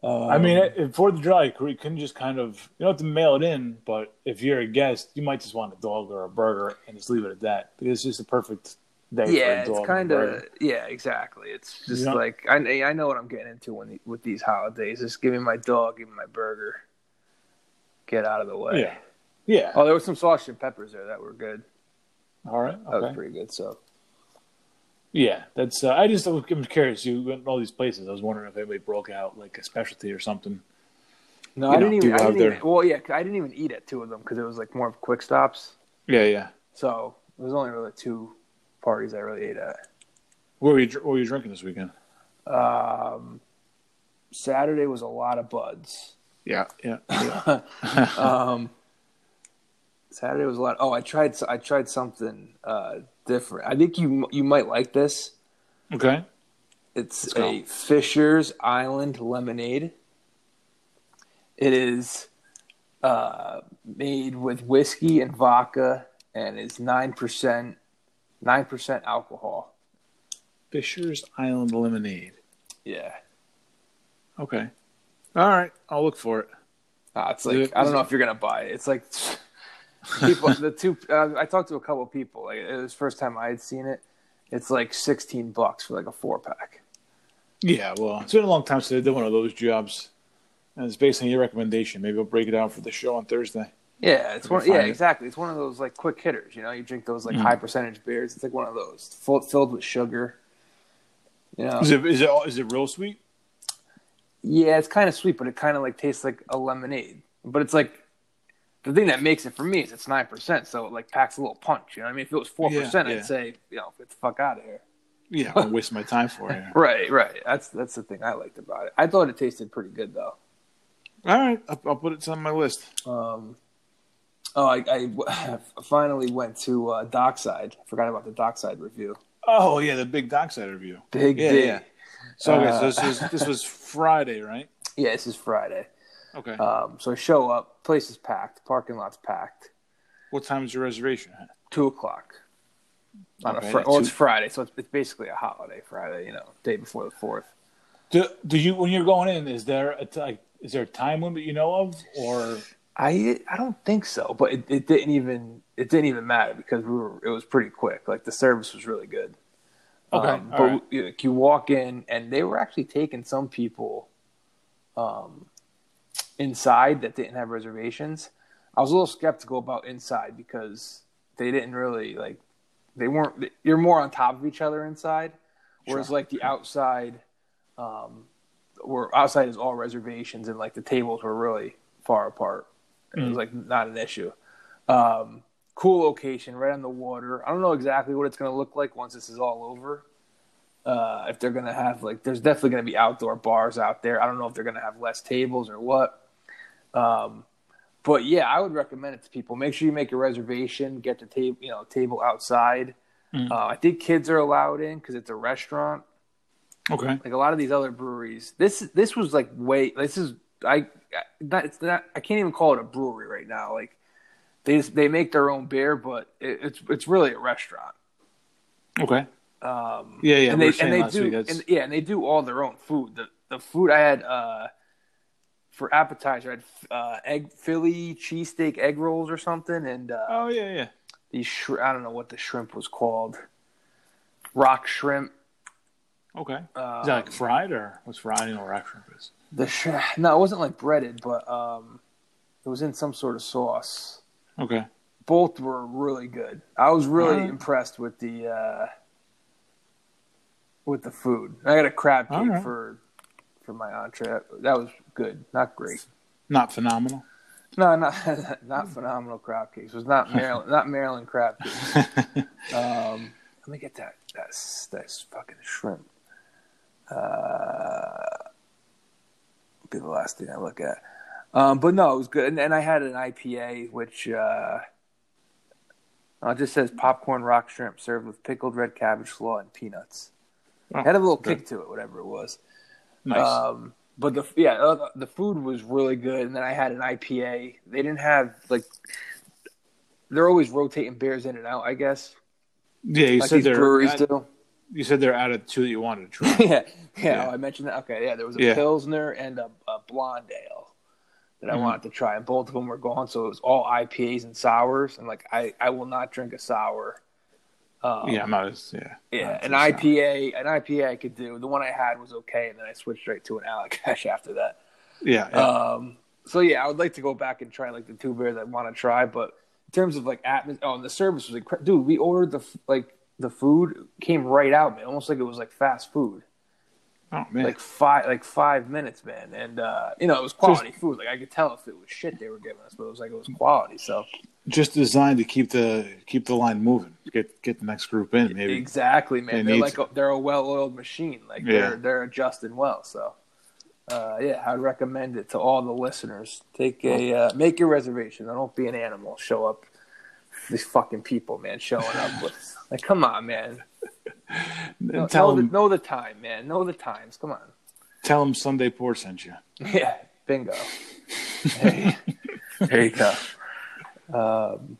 I mean, at Fourth of July, you couldn't just kind of you don't have to mail it in, but if you're a guest, you might just want a dog or a burger and just leave it at that. Because it's just a perfect day. yeah, for a dog Yeah, it's kind of yeah, exactly. It's just know? like I I know what I'm getting into when with these holidays. Just give me my dog, give me my burger, get out of the way. yeah, yeah. Oh, there was some sausage and peppers there that were good. All right. That was pretty good. So Yeah, that's. Uh, I just I'm curious. You went to all these places. I was wondering if anybody broke out like a specialty or something. no, You I know, didn't even. I didn't even well, yeah, I didn't even eat at two of them because it was like more of quick stops. Yeah, yeah. So it was only really two parties I really ate at. What were you What were you drinking this weekend? Um, Saturday was a lot of buds. Yeah, yeah. yeah. *laughs* um, Saturday was a lot. Oh, I tried. I tried something uh, different. I think you you might like this. okay. It's a Fisher's Island lemonade. It is uh, made with whiskey and vodka, and is nine percent nine percent alcohol. Fisher's Island lemonade. Yeah, Okay. All right. I'll look for it. Uh, it's like it- I don't know it- if you're gonna buy it. It's like people. *laughs* the two uh, I talked to a couple people. Like it was the first time I had seen it. It's like sixteen bucks for like a four pack. Yeah. Well, it's been a long time since I did one of those jobs, and it's based on your recommendation. Maybe I'll break it out for the show on Thursday. Yeah, it's one. Yeah, it. exactly. It's one of those like quick hitters. You know, you drink those like Mhm. high percentage beers. It's like one of those full, filled with sugar. You know, Is it is it is it real sweet? yeah, it's kind of sweet, but it kind of like tastes like a lemonade. But it's like the thing that makes it for me is it's nine percent, so it like packs a little punch. You know what I mean? If it was four percent, Yeah, yeah. I'd say you know get the fuck out of here. Yeah, I'm wasting my time for it. *laughs* Right, right. That's that's the thing I liked about it. I thought it tasted pretty good though. All right, I'll, I'll put it on my list. Um, oh, I, I *laughs* finally went to uh, Dockside. I forgot about the Dockside review. Oh yeah, the big dockside review. Big, Yeah, big. yeah. So okay, so Uh, this was this was Friday, right? *laughs* Yeah, this is Friday. Okay. Um, so I show up. Place is packed. Parking lot's packed. what time is your reservation? at? Two o'clock. On Okay, a fr- well, it's Friday, so it's, it's basically a holiday Friday. You know, day before the fourth. Do, do you when you're going in? Is there a like is there a time limit you know of, or I I don't think so, but it, it didn't even it didn't even matter because we were it was pretty quick. Like the service was really good. Okay, Um, but right. you, like, you walk in and they were actually taking some people um, inside that didn't have reservations. I was a little skeptical about inside because they didn't really like they weren't you're more on top of each other inside whereas Sure, like the outside um where outside is all reservations and like the tables were really far apart it Mm. was like not an issue um cool location right on the water i don't know exactly what it's going to look like once this is all over uh if they're going to have like there's definitely going to be outdoor bars out there i don't know if they're going to have less tables or what um but yeah, I would recommend it to people. Make sure you make a reservation. Get the table, you know, table outside. Mm. Uh, I think kids are allowed in because it's a restaurant. okay? Like a lot of these other breweries, this this was like way. This is I not, it's not. I can't even call it a brewery right now. Like they just, they make their own beer, but it, it's it's really a restaurant. Okay. Um, Yeah, yeah. and they and they do and, yeah, and they do all their own food. The the food I had uh, for appetizer, I had uh, egg Philly cheesesteak egg rolls or something, and uh, oh yeah, yeah. these shri- I don't know what the shrimp was called, rock shrimp. Okay. Um, Is that like fried or what's fried? I don't know rock shrimp is. the sh- no, it wasn't like breaded, but um, it was in some sort of sauce. Okay. Both were really good. I was really Alright. impressed with the uh, with the food. I got a crab cake Alright. for for my entree. That was good, not great. Not phenomenal. No, not *laughs* not phenomenal crab cakes. It was not Maryland, not Maryland crab cakes. *laughs* Um, let me get that that's that's fucking shrimp. Uh, be the last thing I look at. Um, but no, it was good, and, and I had an IPA, which uh, uh, it just says popcorn rock shrimp served with pickled red cabbage slaw and peanuts. Oh, had a little good. kick to it, whatever it was. nice. Um, but the yeah, uh, the food was really good, and then I had an IPA. They didn't have like they're always rotating beers in and out. I guess yeah, you like said they're breweries do. you said they're out of two that you wanted to *laughs* try. yeah, yeah, Yeah. Oh, I mentioned that. Okay, yeah, there was a Yeah. pilsner and a, a blonde ale that I Mhm. wanted to try, and both of them were gone. So it was all IPAs and sours, and like I, I will not drink a sour. Um, yeah, I'm not as yeah. yeah, an. IPA, an IPA I could do. The one I had was okay, and then I switched right to an Allagash *laughs* after that. Yeah, yeah. Um, so yeah, I would like to go back and try like the two beers I want to try, but in terms of like atmosphere, oh, and the service was incredible. Dude, we ordered the like the food came right out, man, almost like it was like fast food, oh like five like five minutes, man, and uh, you know it was quality food. Like I could tell if it was shit they were giving us, but it was like it was quality. So just designed to keep the keep the line moving. Get get the next group in, maybe. exactly, man, They they're like a, they're a well-oiled machine. Like Yeah. they're they're adjusting well. So. Uh, yeah, I'd recommend it to all the listeners. Take a uh, make your reservation. Don't be an animal. Show up. These fucking people, man, showing up with like, come on, man. Know, tell know, the, them know the time, man. Know the times. Come on. tell them Sunday Pour sent you. *laughs* Yeah, bingo. Hey, *laughs* there you go. Um,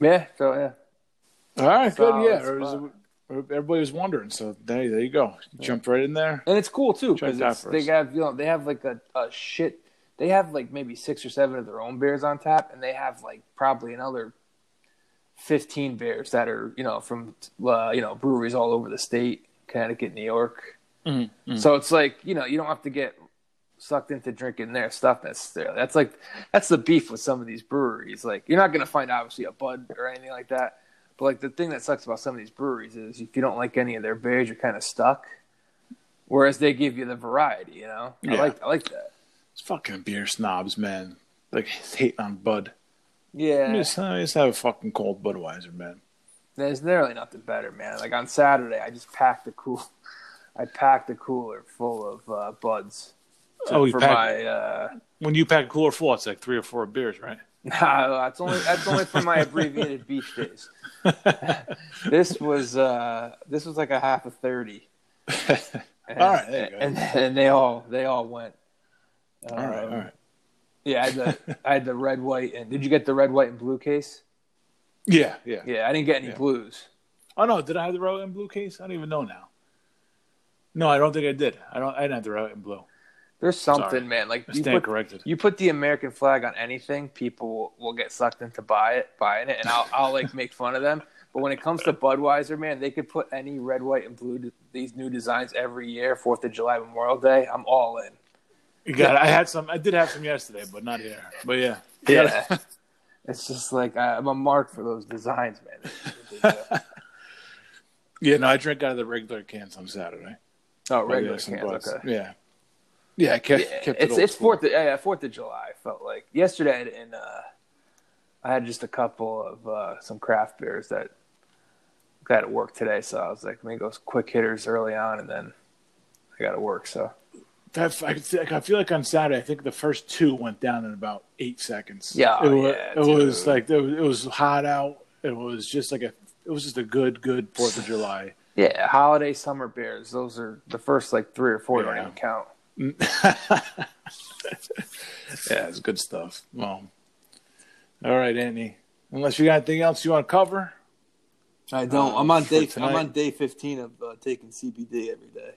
yeah, so yeah, All right, good. Yeah, was- everybody was wondering, so there, there you go. Jumped right in there. and it's cool too because they have you know they have like a, a shit. They have like maybe six or seven of their own beers on tap, and they have like probably another fifteen beers that are you know from uh, you know breweries all over the state, Connecticut, New York. Mm-hmm. So it's like you know you don't have to get sucked into drinking their stuff necessarily. That's like that's the beef with some of these breweries. Like you're not gonna find obviously a Bud or anything like that. But like the thing that sucks about some of these breweries is if you don't like any of their beers, you're kind of stuck. Whereas they give you the variety, you know. I Yeah. like I like that. It's fucking beer snobs, man. Like hating on Bud. Yeah, Just, uh, just have a fucking cold Budweiser, man. there's literally nothing better, man. Like on Saturday, I just packed a cool, *laughs* I packed a cooler full of uh, buds. to- Oh, you for packed- my uh, When you pack a cooler full, it's like three or four beers, right? *laughs* No, that's only that's only for my abbreviated beach days. *laughs* this was uh this was like a half of thirty. And, All right, there you go. and, and they all they all went. all right, Um, all right. Yeah, I had the *laughs* I had the red, white, and did you get the red, white, and blue case? Yeah, yeah, Yeah, I didn't get any Yeah. blues. Oh no, did I have the red and blue case? I don't even know now. No, I don't think I did. I don't. I didn't have the red and blue. There's something, Sorry. man. Like I you stand put, corrected. you put the American flag on anything, people will, will get sucked into buy it, buying it, and I'll I'll like *laughs* make fun of them. But when it comes to Budweiser, man, they could put any red, white, and blue these new designs every year, Fourth of July, Memorial Day. I'm all in. You got. It. I had some. I did have some yesterday, but not here. But yeah, Yeah, *laughs* it's just like I, I'm a mark for those designs, man. *laughs* yeah. No, I drank out of the regular cans on Saturday. Oh, regular cans, Buds. okay. Yeah, yeah. I kept, Yeah, kept it it's it's. Fourth of, yeah Fourth of July. I felt like yesterday, didn't, uh, I had just a couple of uh, some craft beers that got at work today, so I was like, let me go quick hitters early on, and then I got to work. So That, I, could I feel like on Saturday, I think the first two went down in about eight seconds. Yeah, it was, yeah, it was like it was, it was hot out. It was just like a, it was just a good, good Fourth of July. yeah, holiday summer beers. Those are the first like three or four don't even count. *laughs* yeah, it's good stuff. Well, all right, Andy. Unless you got anything else you want to cover. I don't. Uh, I'm on for day. I'm on day 15 of uh, taking CBD every day.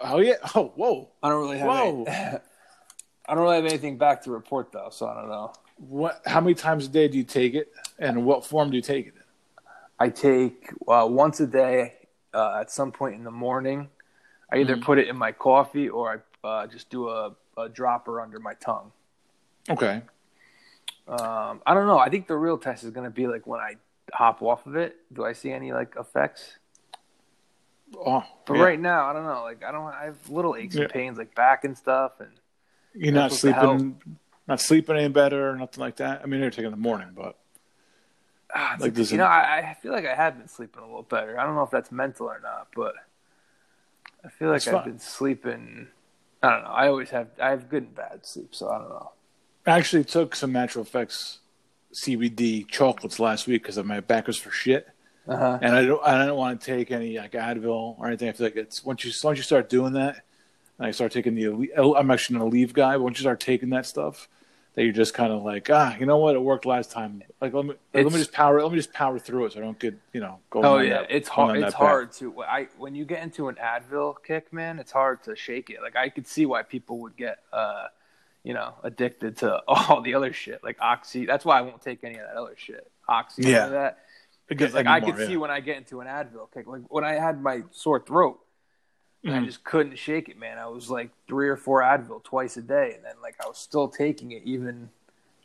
Oh yeah. *laughs* Oh whoa. I don't really have. Whoa. Any, *laughs* I don't really have anything back to report though, so I don't know. What? How many times a day do you take it, and what form do you take it in? I take uh, once a day uh, at some point in the morning. I either Mhm. put it in my coffee or I uh, just do a, a dropper under my tongue. Okay. Um, I don't know. I think the real test is going to be like when I hop off of it. Do I see any like effects? Oh, But yeah. right now, I don't know. Like I don't. I have little aches Yeah. and pains, like back and stuff, and you're not that's supposed to sleeping, not sleeping any better, or nothing like that. I mean, you're taking the morning, but ah, Like, does you know, I, I feel like I have been sleeping a little better. I don't know if that's mental or not, but I feel like I've been sleeping. I don't know. I always have. I have good and bad sleep, so I don't know. I actually took some natural effects CBD chocolates last week because my back was for shit, Uh-huh. and I don't, I don't want to take any like Advil or anything. I feel like it's once you once you start doing that, and I start taking the I'm actually not Aleve guy, but once you start taking that stuff, that you're just kind of like ah, you know what, it worked last time. Like let me let me just power let me just power through it so I don't get you know go. Oh yeah, that- it's hard. It's path. hard to. I when you get into an Advil kick, man, it's hard to shake it. Like I could see why people would get, uh, you know, addicted to *laughs* all the other shit, like oxy. That's why I won't take any of that other shit, oxy, Yeah. of that. Because like I could see when I get into an Advil kick, like when I had my sore throat, and I mm-hmm. just couldn't shake it, man. I was like three or four Advil twice a day, and then like I was still taking it even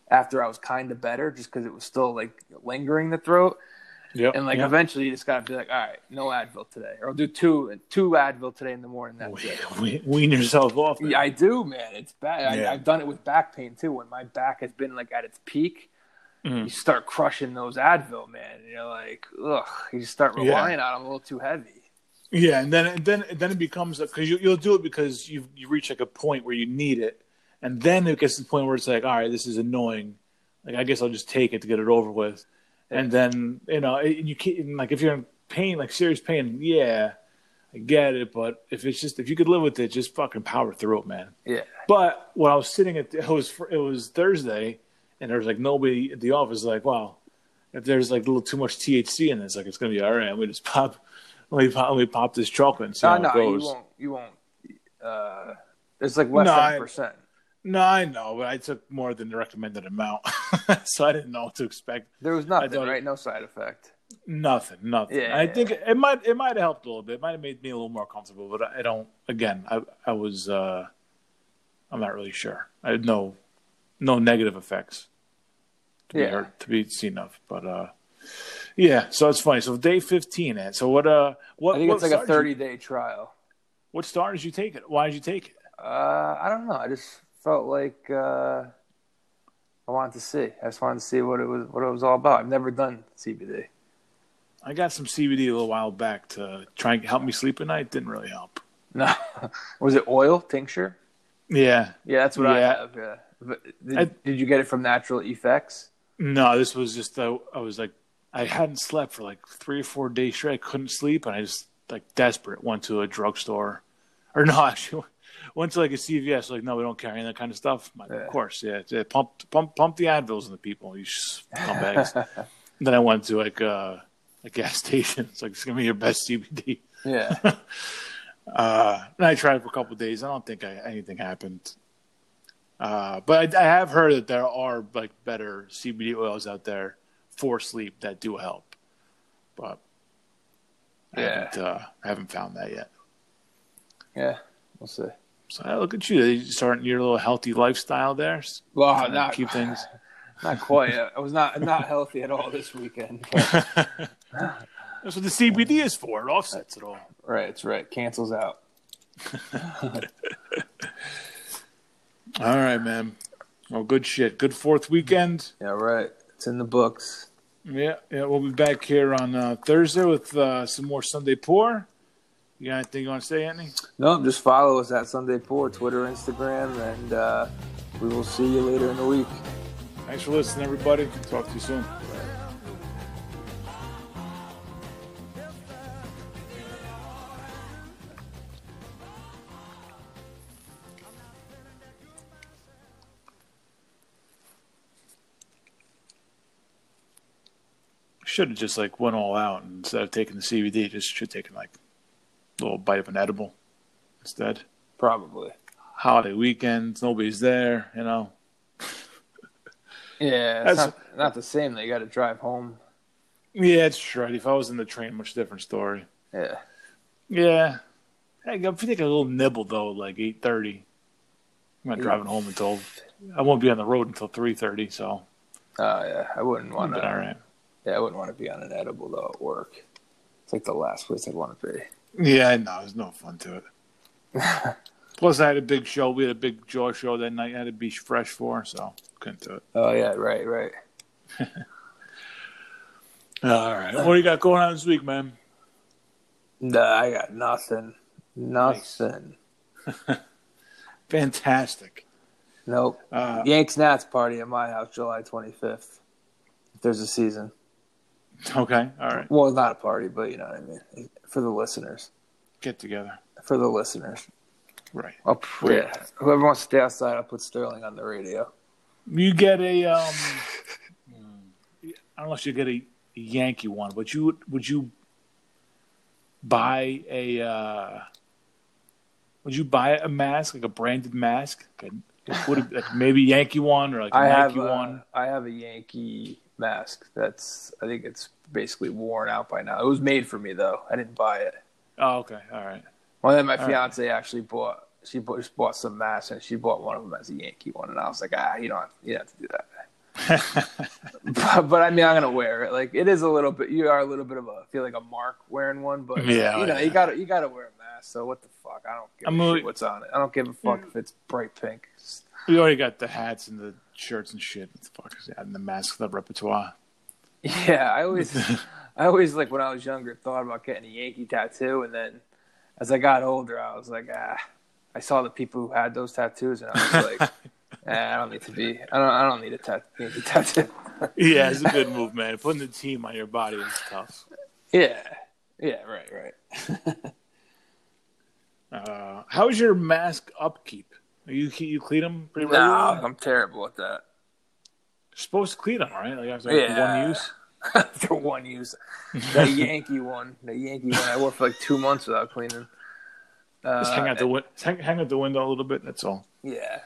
after I was kind of better, just because it was still like lingering the throat. Yep. And like yep. eventually, you just gotta be like, all right, no Advil today, or I'll do two two Advil today in the morning. That's it. *laughs* We- wean yourself off. man. Yeah, I do, man. It's bad. Yeah. I, I've done it with back pain too. When my back has been like at its peak, Mhm. you start crushing those Advil, man. And you're like, ugh. You start Yeah. relying on them a little too heavy. Yeah, and then and then then it becomes because you, you'll do it because you you reach like a point where you need it, and then it gets to the point where it's like, all right, this is annoying. Like I guess I'll just take it to get it over with, and then you know you can't like if you're in pain, like serious pain, yeah, I get it. But if it's just if you could live with it, just fucking power through it, man. Yeah. But when I was sitting at it was it was Thursday, and there was like nobody at the office. Like, wow, if there's like a little too much THC in this, like it's gonna be all right. Let me just pop, *laughs* let me pop, let me pop this chocolate and see No, how no, it you won't. You won't. Uh, it's like less No, than I- a percent. No, I know, but I took more than the recommended amount, *laughs* so I didn't know what to expect. There was nothing, right? No side effect. Nothing, nothing. Yeah. I think it might it might have helped a little bit. It might have made me a little more comfortable, but I, I don't. Again, I I was uh, I'm not really sure. I had no no negative effects to be Yeah. heard, to be seen of, but uh, yeah. So it's funny. So day 15, and So what uh what I think what it's like a you- 30 day trial. what star did you take it? Why did you take it? Uh, I don't know. I just felt like uh, I wanted to see. I just wanted to see what it was what it was all about. I've never done CBD. I got some CBD a little while back to try and help me sleep at night. Didn't really help. No, *laughs* was it oil tincture? Yeah. Yeah, that's what I have. Yeah. But did, I- did you get it from Natural Effects? No, this was just uh, I was like I hadn't slept for like three or four days straight. I couldn't sleep, and I just like desperate went to a drugstore, or *laughs* no, actually went to like a CVS. Like, no, we don't carry any of that kind of stuff. Like. Of course, yeah, yeah, pump pump pump the Advils in the people. You come scumbags. *laughs* then I went to like uh, a gas *laughs* station. It's like it's gonna be your best CBD. yeah. Uh, and I tried for a couple of days. I don't think I, anything happened. Uh, but I, I have heard that there are like better CBD oils out there for sleep that do help. But I Yeah. haven't, uh, I haven't found that yet. Yeah. We'll see. So hey, look at you, you starting your little healthy lifestyle there. Well, not keep things. *laughs* Not quite. I was not not healthy at all this weekend. but- *laughs* *laughs* That's what the CBD is for. It offsets it all. right, it's right. Cancels out. All right, man. Well, good shit. Good fourth weekend. Yeah, right. It's in the books. Yeah, yeah, we'll be back here on uh, Thursday with uh, some more Sunday pour. You got anything you want to say, Anthony? No, just follow us at Sunday Pour, Twitter, Instagram, and uh, we will see you later in the week. Thanks for listening, everybody. Talk to you soon. Should have just like went all out and instead of taking the CBD, just should have taken like a little bite of an edible instead. Probably. Holiday weekends, nobody's there, you know. Yeah, it's That's- not, not the same. They got to drive home. Yeah, it's true. If I was in the train, much different story. Yeah. Yeah. Hey, if you take a little nibble though, like eight thirty, I'm not Yeah. driving home until I won't be on the road until three thirty. So Oh yeah, I wouldn't want but all to. right. Yeah, I wouldn't want to be on an edible though at work. It's like the last place I'd want to be. Yeah, no, there's no fun to it. *laughs* Plus, I had a big show. We had a big jaw show that night. I had to be fresh for, so couldn't do it. Oh yeah, right, right. *laughs* All right, what do you got going on this week, man? Nah, I got nothing. Nothing. *laughs* Fantastic. Nope. Uh, Yanks Nats party at my house July 25th. If there's a season. Okay, all right. Well, not a party, but you know what I mean. For the listeners. Get together. For the listeners. Right. I'll, yeah. Whoever wants to stay outside, I'll put Sterling on the radio. You get a um. *laughs* I don't know if you get a Yankee one, but you would you buy a uh, would you buy a mask like a branded mask? Like, would it, like maybe Yankee one or like a I have Yankee a, one? I have a Yankee mask. That's I think it's basically worn out by now. It was made for me though. I didn't buy it. Oh, okay, all right. Well, then my All right. fiance actually bought. She bought, just bought some masks, and she bought one of them as a Yankee one, and I was like, ah, you don't, have, you don't have to do that. *laughs* but, but I mean, I'm gonna wear it. Like it is a little bit. You are a little bit of a feel like a mark wearing one, but Yeah, you know, yeah. you gotta you gotta wear a mask. So what the fuck? I don't give I'm a shit what's on it. I don't give a fuck if it's bright pink. we already got the hats and the shirts and shit. What the fuck is that? And the mask, the repertoire. *laughs* Yeah, I always, *laughs* I always like when I was younger thought about getting a Yankee tattoo, and then as I got older, I was like, ah, I saw the people who had those tattoos, and I was like, eh, *laughs* I don't need to be, I don't, I don't need a tat- Yankee tattoo. yeah, it's a good move, man. Putting the team on your body is tough. yeah, yeah, right, right. Uh, how's your mask upkeep? You you clean them pretty No, regularly? I'm terrible at that. You're supposed to clean them, right? Like after Yeah. *laughs* one use. For one use, the Yankee one, the Yankee one, I wore for like two months without cleaning. Uh, Just hang out the win- hang, hang out the window a little bit. That's all. Yeah,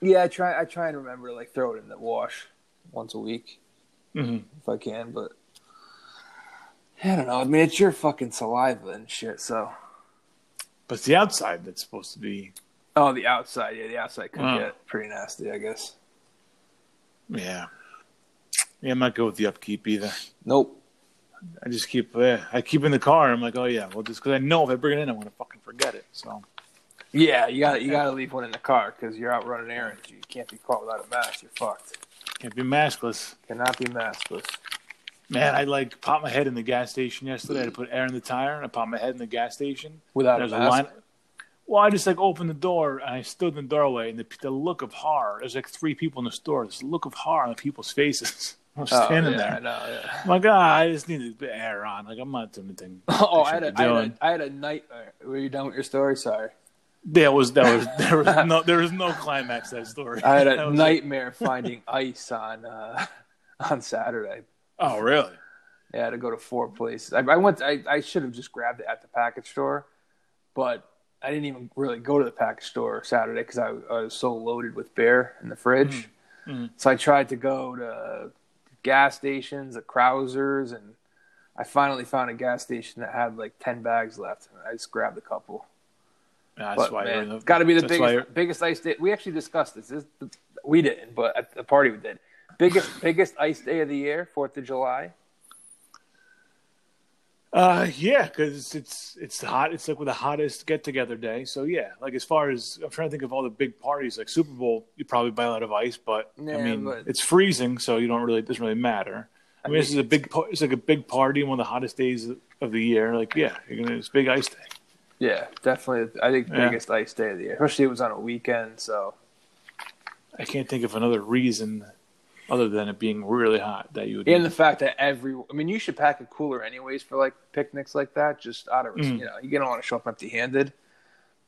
yeah. I try. I try and remember to, like throw it in the wash once a week. hmm if I can, but I don't know. I mean, it's your fucking saliva and shit. So, But it's the outside that's supposed to be. Oh, the outside, yeah, the outside could Oh. get pretty nasty, I guess. Yeah. Yeah, I'm not good with the upkeep either. Nope. I just keep. Yeah, I keep in the car. I'm like, oh yeah, well, just because I know if I bring it in, I'm gonna fucking forget it. So Yeah, you got to you got to leave one in the car because you're out running errands. You can't be caught without a mask. You're fucked. can't be maskless. Cannot be maskless. Man, I like popped my head in the gas station yesterday. I had to put air in the tire, and I popped my head in the gas station. Without a There's a mask. line. Well, I just like opened the door and I stood in the doorway, and the, the look of horror. There's like three people in the store. There's a look of horror on the people's faces. *laughs* I'm Oh, standing yeah, there. know. Yeah. I'm like, ah, I just need bit air on. Like, I'm not doing anything. *laughs* Oh, I had, a, I, had a, I had a nightmare. Were you done with your story? Sorry. There was that was *laughs* there was no there was no climax to that story. I had a nightmare finding ice on uh, on Saturday. oh, really? Yeah, I had to go to four places. I, I went. I, I should have just grabbed it at the package store, but I didn't even really go to the package store Saturday because I, I was so loaded with beer in the fridge. Mhm. So I tried to go to gas stations, the Krausers, and I finally found a gas station that had like ten bags left. And I just grabbed a couple. That's But why. man, got to be the biggest biggest ice day. We actually discussed this. this we didn't, but at the party we did. Biggest biggest ice day of the year, Fourth of July. Uh, yeah, because it's it's hot. It's like with the hottest get together day. So yeah, like as far as I'm trying to think of all the big parties, like Super Bowl, you probably buy a lot of ice, but I mean but- it's freezing, so you don't really it doesn't really matter. I mean, this is a big it's like a big party, one of the hottest days of the year. Like yeah, you're gonna it's big ice day. Yeah, definitely. I think Yeah. biggest ice day of the year, especially it was on a weekend. So I can't think of another reason other than it being really hot that you would. and the fact that every, I mean, you should pack a cooler anyways for like picnics like that. Just out of Mm. you know, you don't want to show up empty-handed.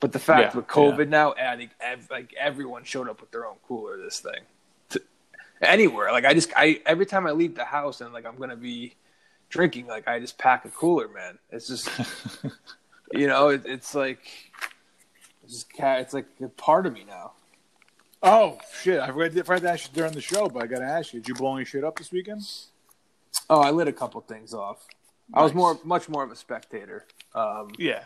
But the fact Yeah, with COVID now, I think ev- like everyone showed up with their own cooler. This thing, to, anywhere. Like I just, I every time I leave the house and like I'm gonna be drinking, like I just pack a cooler, man. It's just, *laughs* you know, it, it's like, it's just it's like a part of me now. Oh shit! I forgot, to ask you during the show, but I got to ask you: Did you blow any shit up this weekend? Oh, I lit a couple things off. I was more, much more of a spectator. Um, Yeah.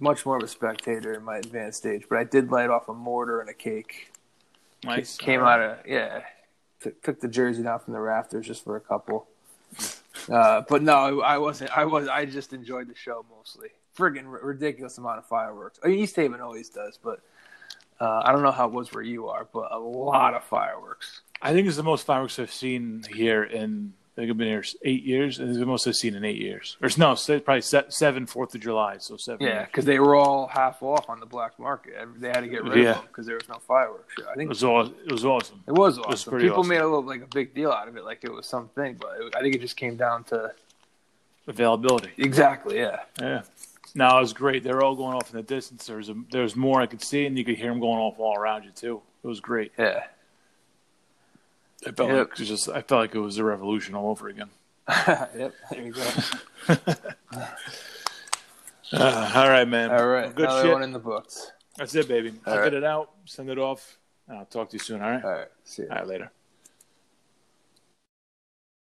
much more of a spectator in my advanced stage, but I did light off a mortar and a cake. Nice. Came out of yeah, took, took the jersey down from the rafters just for a couple. Uh, but no, I wasn't. I was. I just enjoyed the show mostly. Friggin' r- ridiculous amount of fireworks. I mean, East Haven always does, but uh, I don't know how it was where you are, but a lot of fireworks. I think it's the most fireworks I've seen here in. I think I've been here eight years. and It's the most I've seen in eight years. Or no, probably seven Fourth of July. So seven. Yeah, because they were all half off on the black market. They had to get rid Yeah. of them because there was no fireworks show. I think It was all. It was awesome. It was was awesome. pretty People awesome. made a little like a big deal out of it, like it was something. But it, I think it just came down to Availability. exactly, yeah, Yeah. No, it was great. They're all going off in the distance. There's a, there was more I could see, and you could hear them going off all around you too. It was great. yeah, I felt Yep. like it was just. I felt like it was a revolution all over again. *laughs* yep. There you go. *laughs* Uh, all right, man. All right, Good another shit. one in the books. That's it, baby. All I'll right. get it out, send it off, and I'll talk to you soon. All right. All right, see you. All right, later.